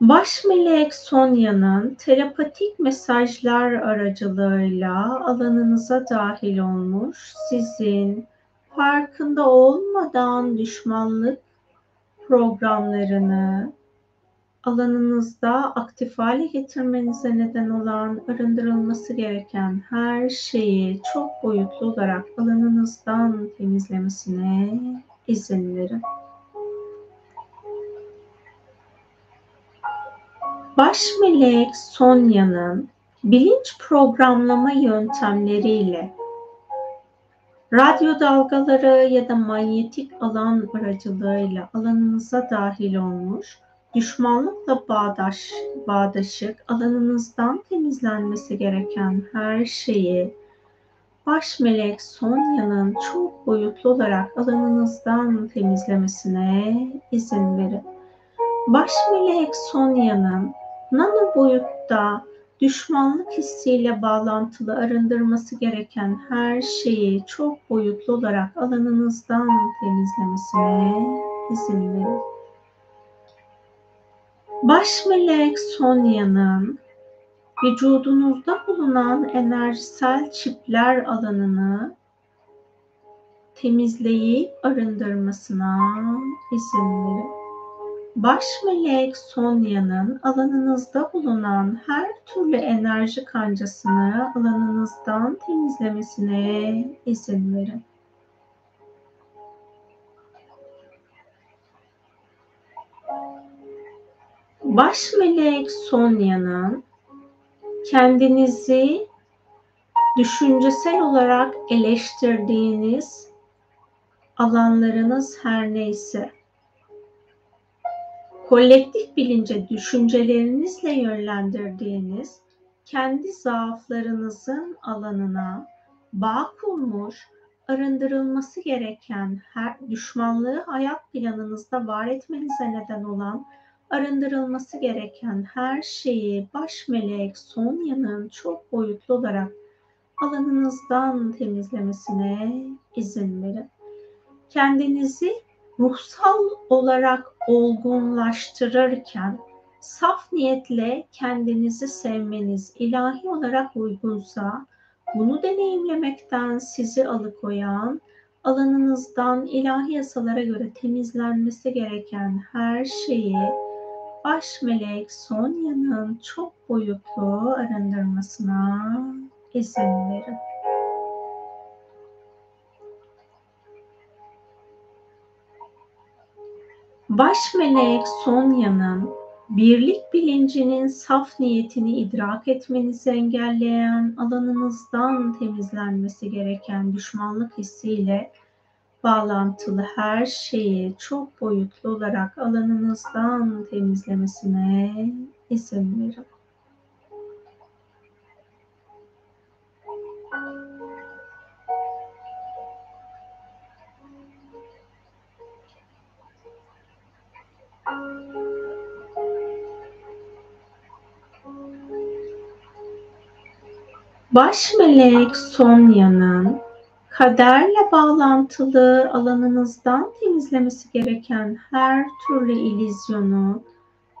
Baş melek Sonya'nın telepatik mesajlar aracılığıyla alanınıza dahil olmuş, sizin farkında olmadan düşmanlık programlarını, alanınızda aktif hale getirmenize neden olan arındırılması gereken her şeyi çok boyutlu olarak alanınızdan temizlemesine izin verin. Baş melek Sonya'nın bilinç programlama yöntemleriyle radyo dalgaları ya da manyetik alan aracılığıyla alanınıza dahil olmuş düşmanlıkla bağdaş, bağdaşık alanınızdan temizlenmesi gereken her şeyi baş melek Sonya'nın çok boyutlu olarak alanınızdan temizlemesine izin verin. Baş melek Sonya'nın nano boyutta düşmanlık hissiyle bağlantılı arındırması gereken her şeyi çok boyutlu olarak alanınızdan temizlemesine izin verin. Baş melek Sonya'nın vücudunuzda bulunan enerjisel çipler alanını temizleyip arındırmasına izin verin. Baş melek Sonya'nın alanınızda bulunan her türlü enerji kancasını alanınızdan temizlemesine izin verin. Baş melek Sonya'nın kendinizi düşüncesel olarak eleştirdiğiniz alanlarınız her neyse kolektif bilince düşüncelerinizle yönlendirdiğiniz kendi zaaflarınızın alanına bağ kurmuş, arındırılması gereken her düşmanlığı hayat planınızda var etmenize neden olan arındırılması gereken her şeyi baş melek Sonya'nın çok boyutlu olarak alanınızdan temizlemesine izin verin. Kendinizi ruhsal olarak olgunlaştırırken saf niyetle kendinizi sevmeniz ilahi olarak uygunsa bunu deneyimlemekten sizi alıkoyan alanınızdan ilahi yasalara göre temizlenmesi gereken her şeyi baş melek Sonya'nın çok boyutlu arındırmasına izin verin. Baş melek Sonya'nın birlik bilincinin saf niyetini idrak etmenizi engelleyen, alanınızdan temizlenmesi gereken düşmanlık hissiyle bağlantılı her şeyi çok boyutlu olarak alanınızdan temizlemesine izin verin. Baş melek Sonya'nın kaderle bağlantılı alanınızdan temizlemesi gereken her türlü ilizyonu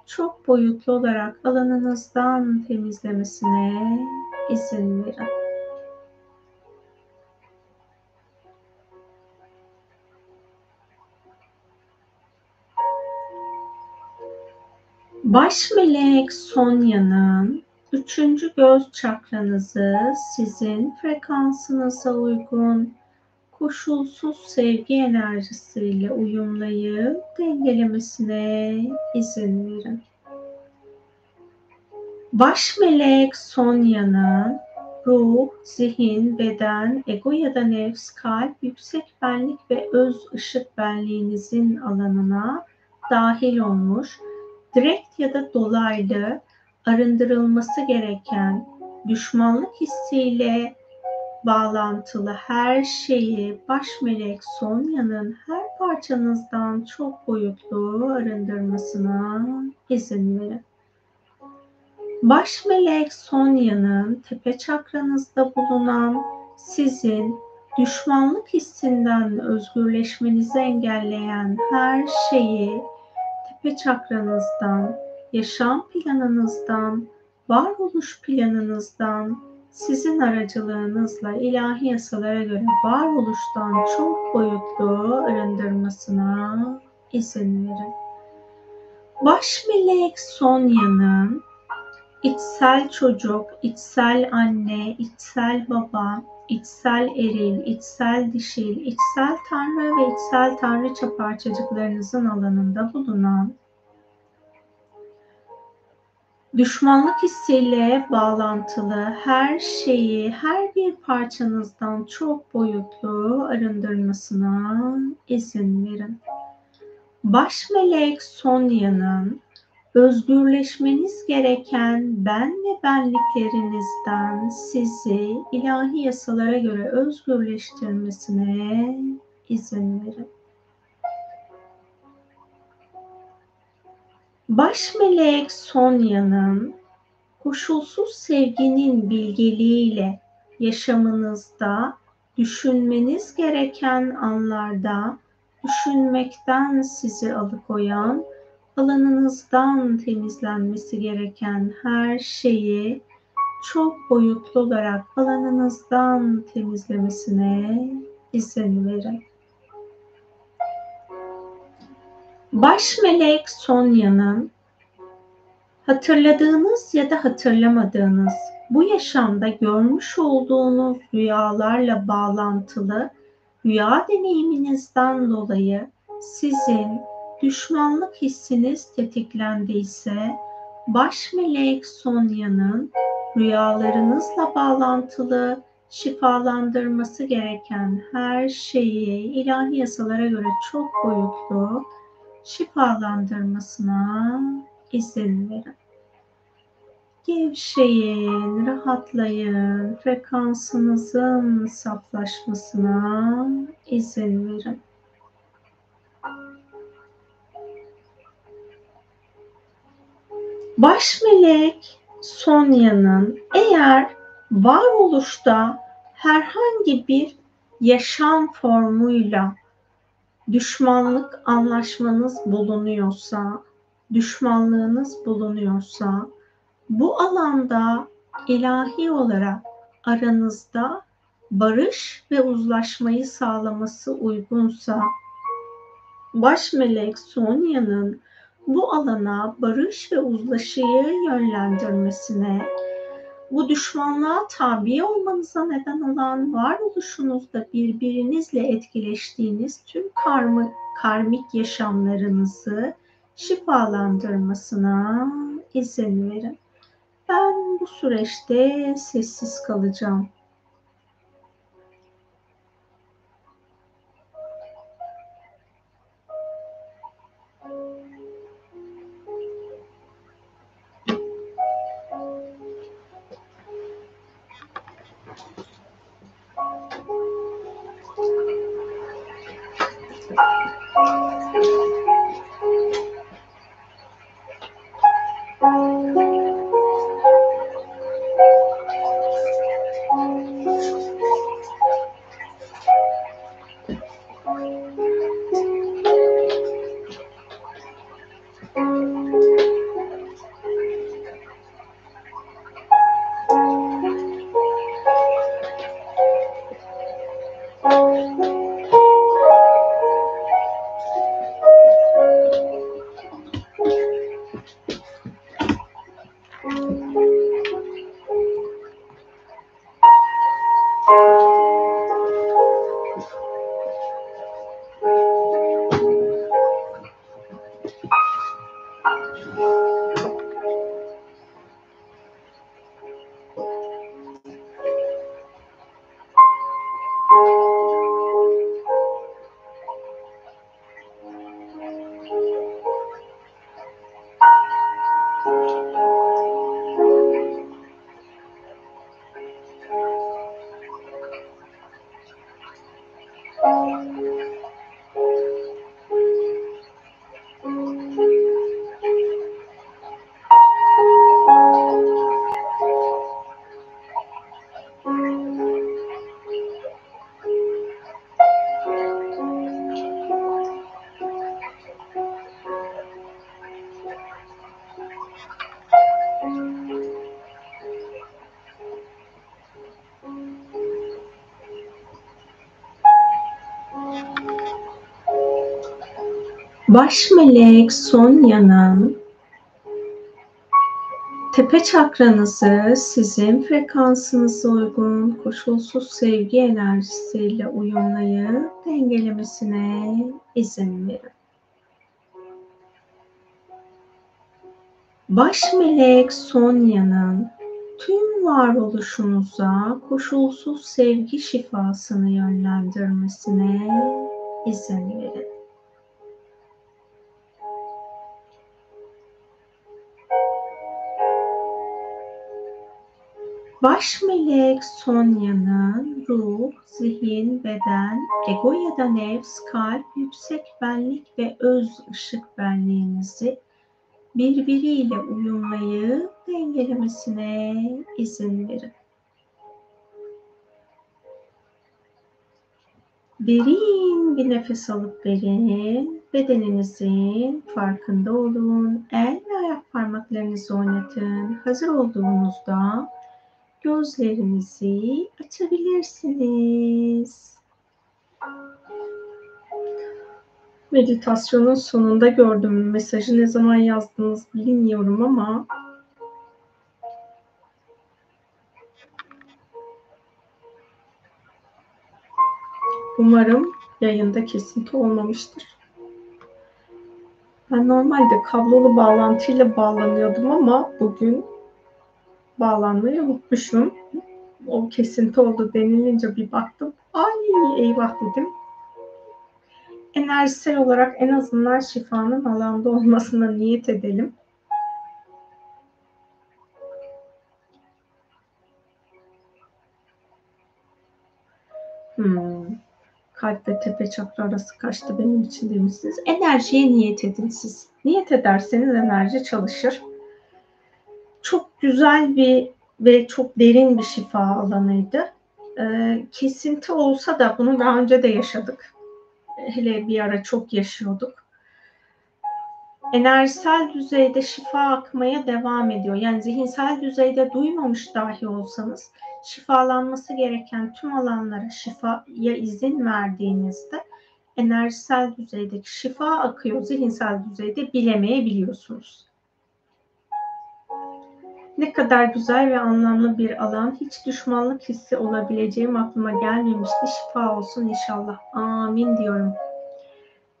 çok boyutlu olarak alanınızdan temizlemesine izin verin. Baş melek Sonya'nın Üçüncü göz çakranızı sizin frekansınıza uygun koşulsuz sevgi enerjisiyle uyumlayıp dengelemesine izin verin. Baş melek Sonya'nın ruh, zihin, beden, ego ya da nefs, kalp, yüksek benlik ve öz ışık benliğinizin alanına dahil olmuş, direkt ya da dolaylı arındırılması gereken düşmanlık hissiyle bağlantılı her şeyi baş melek Sonya'nın her parçanızdan çok boyutlu arındırmasına izin verin. Baş melek Sonya'nın tepe çakranızda bulunan sizin düşmanlık hissinden özgürleşmenizi engelleyen her şeyi tepe çakranızdan yaşam planınızdan, varoluş planınızdan, sizin aracılığınızla ilahi yasalara göre varoluştan çok boyutlu arındırmasına izin verin. Baş melek Sonya'nın içsel çocuk, içsel anne, içsel baba, içsel eril, içsel dişil, içsel tanrı ve içsel tanrıça parçacıklarınızın alanında bulunan Düşmanlık hissiyle bağlantılı her şeyi her bir parçanızdan çok boyutlu arındırmasına izin verin. Baş melek Sonya'nın özgürleşmeniz gereken ben ve benliklerinizden sizi ilahi yasalara göre özgürleştirmesine izin verin. Baş melek Sonya'nın koşulsuz sevginin bilgeliğiyle yaşamınızda düşünmeniz gereken anlarda düşünmekten sizi alıkoyan, alanınızdan temizlenmesi gereken her şeyi çok boyutlu olarak alanınızdan temizlemesine izin verin. Baş melek Sonya'nın hatırladığınız ya da hatırlamadığınız bu yaşamda görmüş olduğunuz rüyalarla bağlantılı rüya deneyiminizden dolayı sizin düşmanlık hissiniz tetiklendiyse baş melek Sonya'nın rüyalarınızla bağlantılı şifalandırması gereken her şeyi ilahi yasalara göre çok boyutlu şifalandırmasına izin verin. Gevşeyin, rahatlayın, frekansınızın saflaşmasına izin verin. Baş melek Sonya'nın eğer varoluşta herhangi bir yaşam formuyla düşmanlık anlaşmanız bulunuyorsa düşmanlığınız bulunuyorsa, bu alanda ilahi olarak aranızda barış ve uzlaşmayı sağlaması uygunsa, baş melek Sonya'nın bu alana barış ve uzlaşıyı yönlendirmesine, bu düşmanlığa tabi olmanıza neden olan varoluşunuzda birbirinizle etkileştiğiniz tüm karmı, karmik yaşamlarınızı şifalandırmasına izin verin. Ben bu süreçte sessiz kalacağım. Baş melek Sonya'nın tepe çakranızı sizin frekansınıza uygun koşulsuz sevgi enerjisiyle uyumlayıp dengelemesine izin verin. Baş melek Sonya'nın tüm varoluşunuza koşulsuz sevgi şifasını yönlendirmesine izin verin. Baş melek Sonya'nın ruh, zihin, beden, ego ya da nefs, kalp, yüksek benlik ve öz ışık benliğinizi birbiriyle uyumlayıp dengelemesine izin verin. Derin bir nefes alıp verin. Bedeninizin farkında olun. El ve ayak parmaklarınızı oynatın. Hazır olduğunuzda gözlerinizi açabilirsiniz. Meditasyonun sonunda gördüm mesajı ne zaman yazdınız bilmiyorum ama Umarım yayında kesinti olmamıştır. Ben normalde kablolu bağlantıyla bağlanıyordum ama bugün bağlanmayı unutmuşum. O kesinti oldu denilince bir baktım. Ay eyvah dedim. Enerjisel olarak en azından şifanın alanda olmasına niyet edelim. Hmm. Kalp ve tepe çakra arası kaçtı benim için demişsiniz. Enerjiye niyet edin siz. Niyet ederseniz enerji çalışır çok güzel bir ve çok derin bir şifa alanıydı. Ee, kesinti olsa da bunu daha önce de yaşadık. Hele bir ara çok yaşıyorduk. enerjisel düzeyde şifa akmaya devam ediyor. Yani zihinsel düzeyde duymamış dahi olsanız şifalanması gereken tüm alanlara şifaya izin verdiğinizde enerjisel düzeydeki şifa akıyor, zihinsel düzeyde bilemeyebiliyorsunuz. Ne kadar güzel ve anlamlı bir alan. Hiç düşmanlık hissi olabileceğim aklıma gelmemişti. Şifa olsun inşallah. Amin diyorum.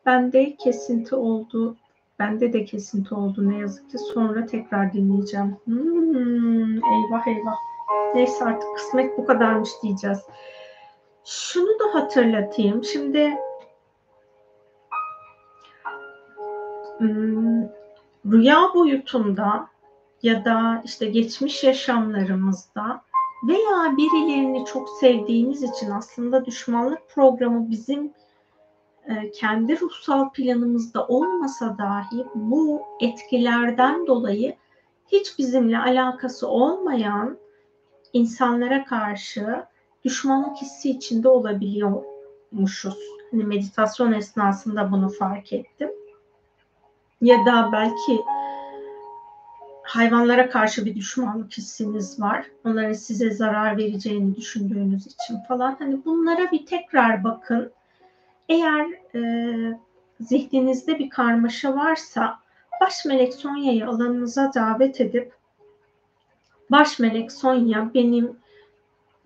Bende kesinti oldu. Bende de kesinti oldu ne yazık ki. Sonra tekrar dinleyeceğim. Hmm, eyvah eyvah. Neyse artık kısmet bu kadarmış diyeceğiz. Şunu da hatırlatayım. Şimdi hmm, rüya boyutunda ya da işte geçmiş yaşamlarımızda veya birilerini çok sevdiğimiz için aslında düşmanlık programı bizim e, kendi ruhsal planımızda olmasa dahi bu etkilerden dolayı hiç bizimle alakası olmayan insanlara karşı düşmanlık hissi içinde olabiliyormuşuz. Hani meditasyon esnasında bunu fark ettim. Ya da belki hayvanlara karşı bir düşmanlık hissiniz var. Onların size zarar vereceğini düşündüğünüz için falan. Hani bunlara bir tekrar bakın. Eğer e, zihninizde bir karmaşa varsa baş melek Sonya'yı alanınıza davet edip baş melek Sonya benim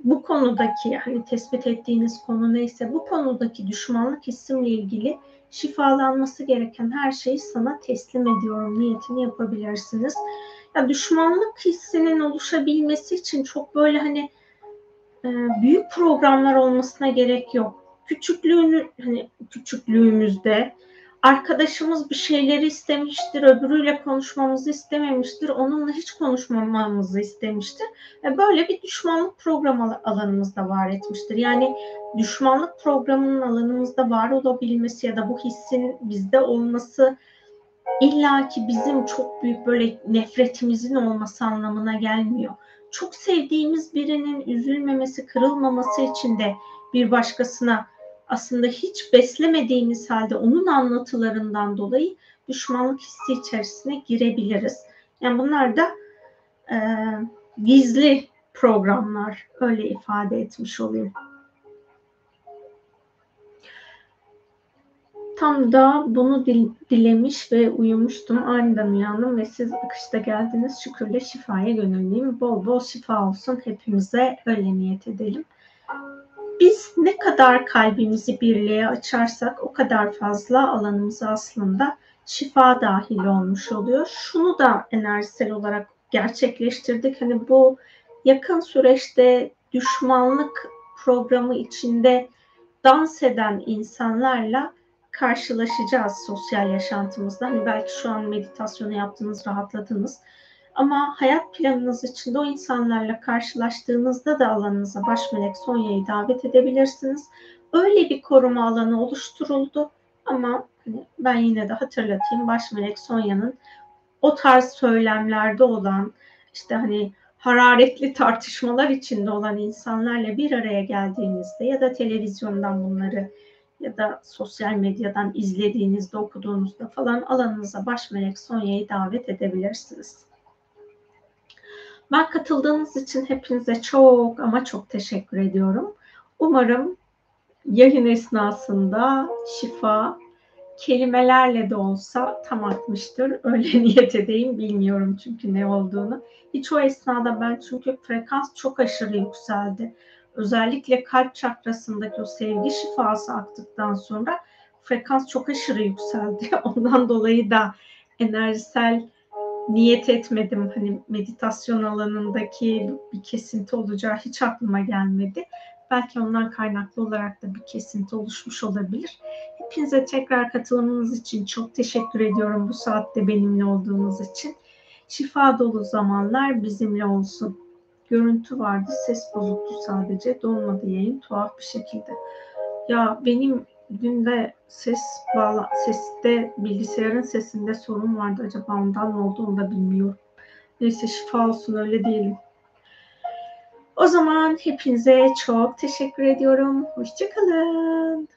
bu konudaki hani tespit ettiğiniz konu neyse bu konudaki düşmanlık hissimle ilgili şifalanması gereken her şeyi sana teslim ediyorum niyetini yapabilirsiniz. Ya düşmanlık hissinin oluşabilmesi için çok böyle hani e, büyük programlar olmasına gerek yok. Küçüklüğünü hani küçüklüğümüzde arkadaşımız bir şeyleri istemiştir, öbürüyle konuşmamızı istememiştir, onunla hiç konuşmamamızı istemiştir. Ve böyle bir düşmanlık programı alanımızda var etmiştir. Yani düşmanlık programının alanımızda var olabilmesi ya da bu hissin bizde olması illa ki bizim çok büyük böyle nefretimizin olması anlamına gelmiyor. Çok sevdiğimiz birinin üzülmemesi, kırılmaması için de bir başkasına aslında hiç beslemediğimiz halde onun anlatılarından dolayı düşmanlık hissi içerisine girebiliriz. Yani bunlar da e, gizli programlar öyle ifade etmiş olayım. Tam da bunu dilemiş ve uyumuştum. Aniden uyandım ve siz akışta geldiniz. Şükürle şifaya gönüllüyüm. Bol bol şifa olsun. Hepimize öyle niyet edelim. Biz ne kadar kalbimizi birliğe açarsak o kadar fazla alanımız aslında şifa dahil olmuş oluyor. Şunu da enerjisel olarak gerçekleştirdik. Hani bu yakın süreçte düşmanlık programı içinde dans eden insanlarla karşılaşacağız sosyal yaşantımızda. Hani belki şu an meditasyonu yaptınız, rahatladınız. Ama hayat planınız içinde o insanlarla karşılaştığınızda da alanınıza baş melek Sonya'yı davet edebilirsiniz. Öyle bir koruma alanı oluşturuldu. Ama hani ben yine de hatırlatayım baş melek Sonya'nın o tarz söylemlerde olan işte hani hararetli tartışmalar içinde olan insanlarla bir araya geldiğinizde ya da televizyondan bunları ya da sosyal medyadan izlediğinizde, okuduğunuzda falan alanınıza baş melek Sonya'yı davet edebilirsiniz. Ben katıldığınız için hepinize çok ama çok teşekkür ediyorum. Umarım yayın esnasında şifa kelimelerle de olsa tam atmıştır. Öyle niyet edeyim bilmiyorum çünkü ne olduğunu. Hiç o esnada ben çünkü frekans çok aşırı yükseldi özellikle kalp çakrasındaki o sevgi şifası aktıktan sonra frekans çok aşırı yükseldi. Ondan dolayı da enerjisel niyet etmedim. Hani meditasyon alanındaki bir kesinti olacağı hiç aklıma gelmedi. Belki ondan kaynaklı olarak da bir kesinti oluşmuş olabilir. Hepinize tekrar katılımınız için çok teşekkür ediyorum bu saatte benimle olduğunuz için. Şifa dolu zamanlar bizimle olsun görüntü vardı. Ses bozuktu sadece. Dolmadı yayın tuhaf bir şekilde. Ya benim dün de ses bağla seste bilgisayarın sesinde sorun vardı. Acaba ondan mı oldu onu da bilmiyorum. Neyse şifa olsun öyle diyelim. O zaman hepinize çok teşekkür ediyorum. Hoşçakalın.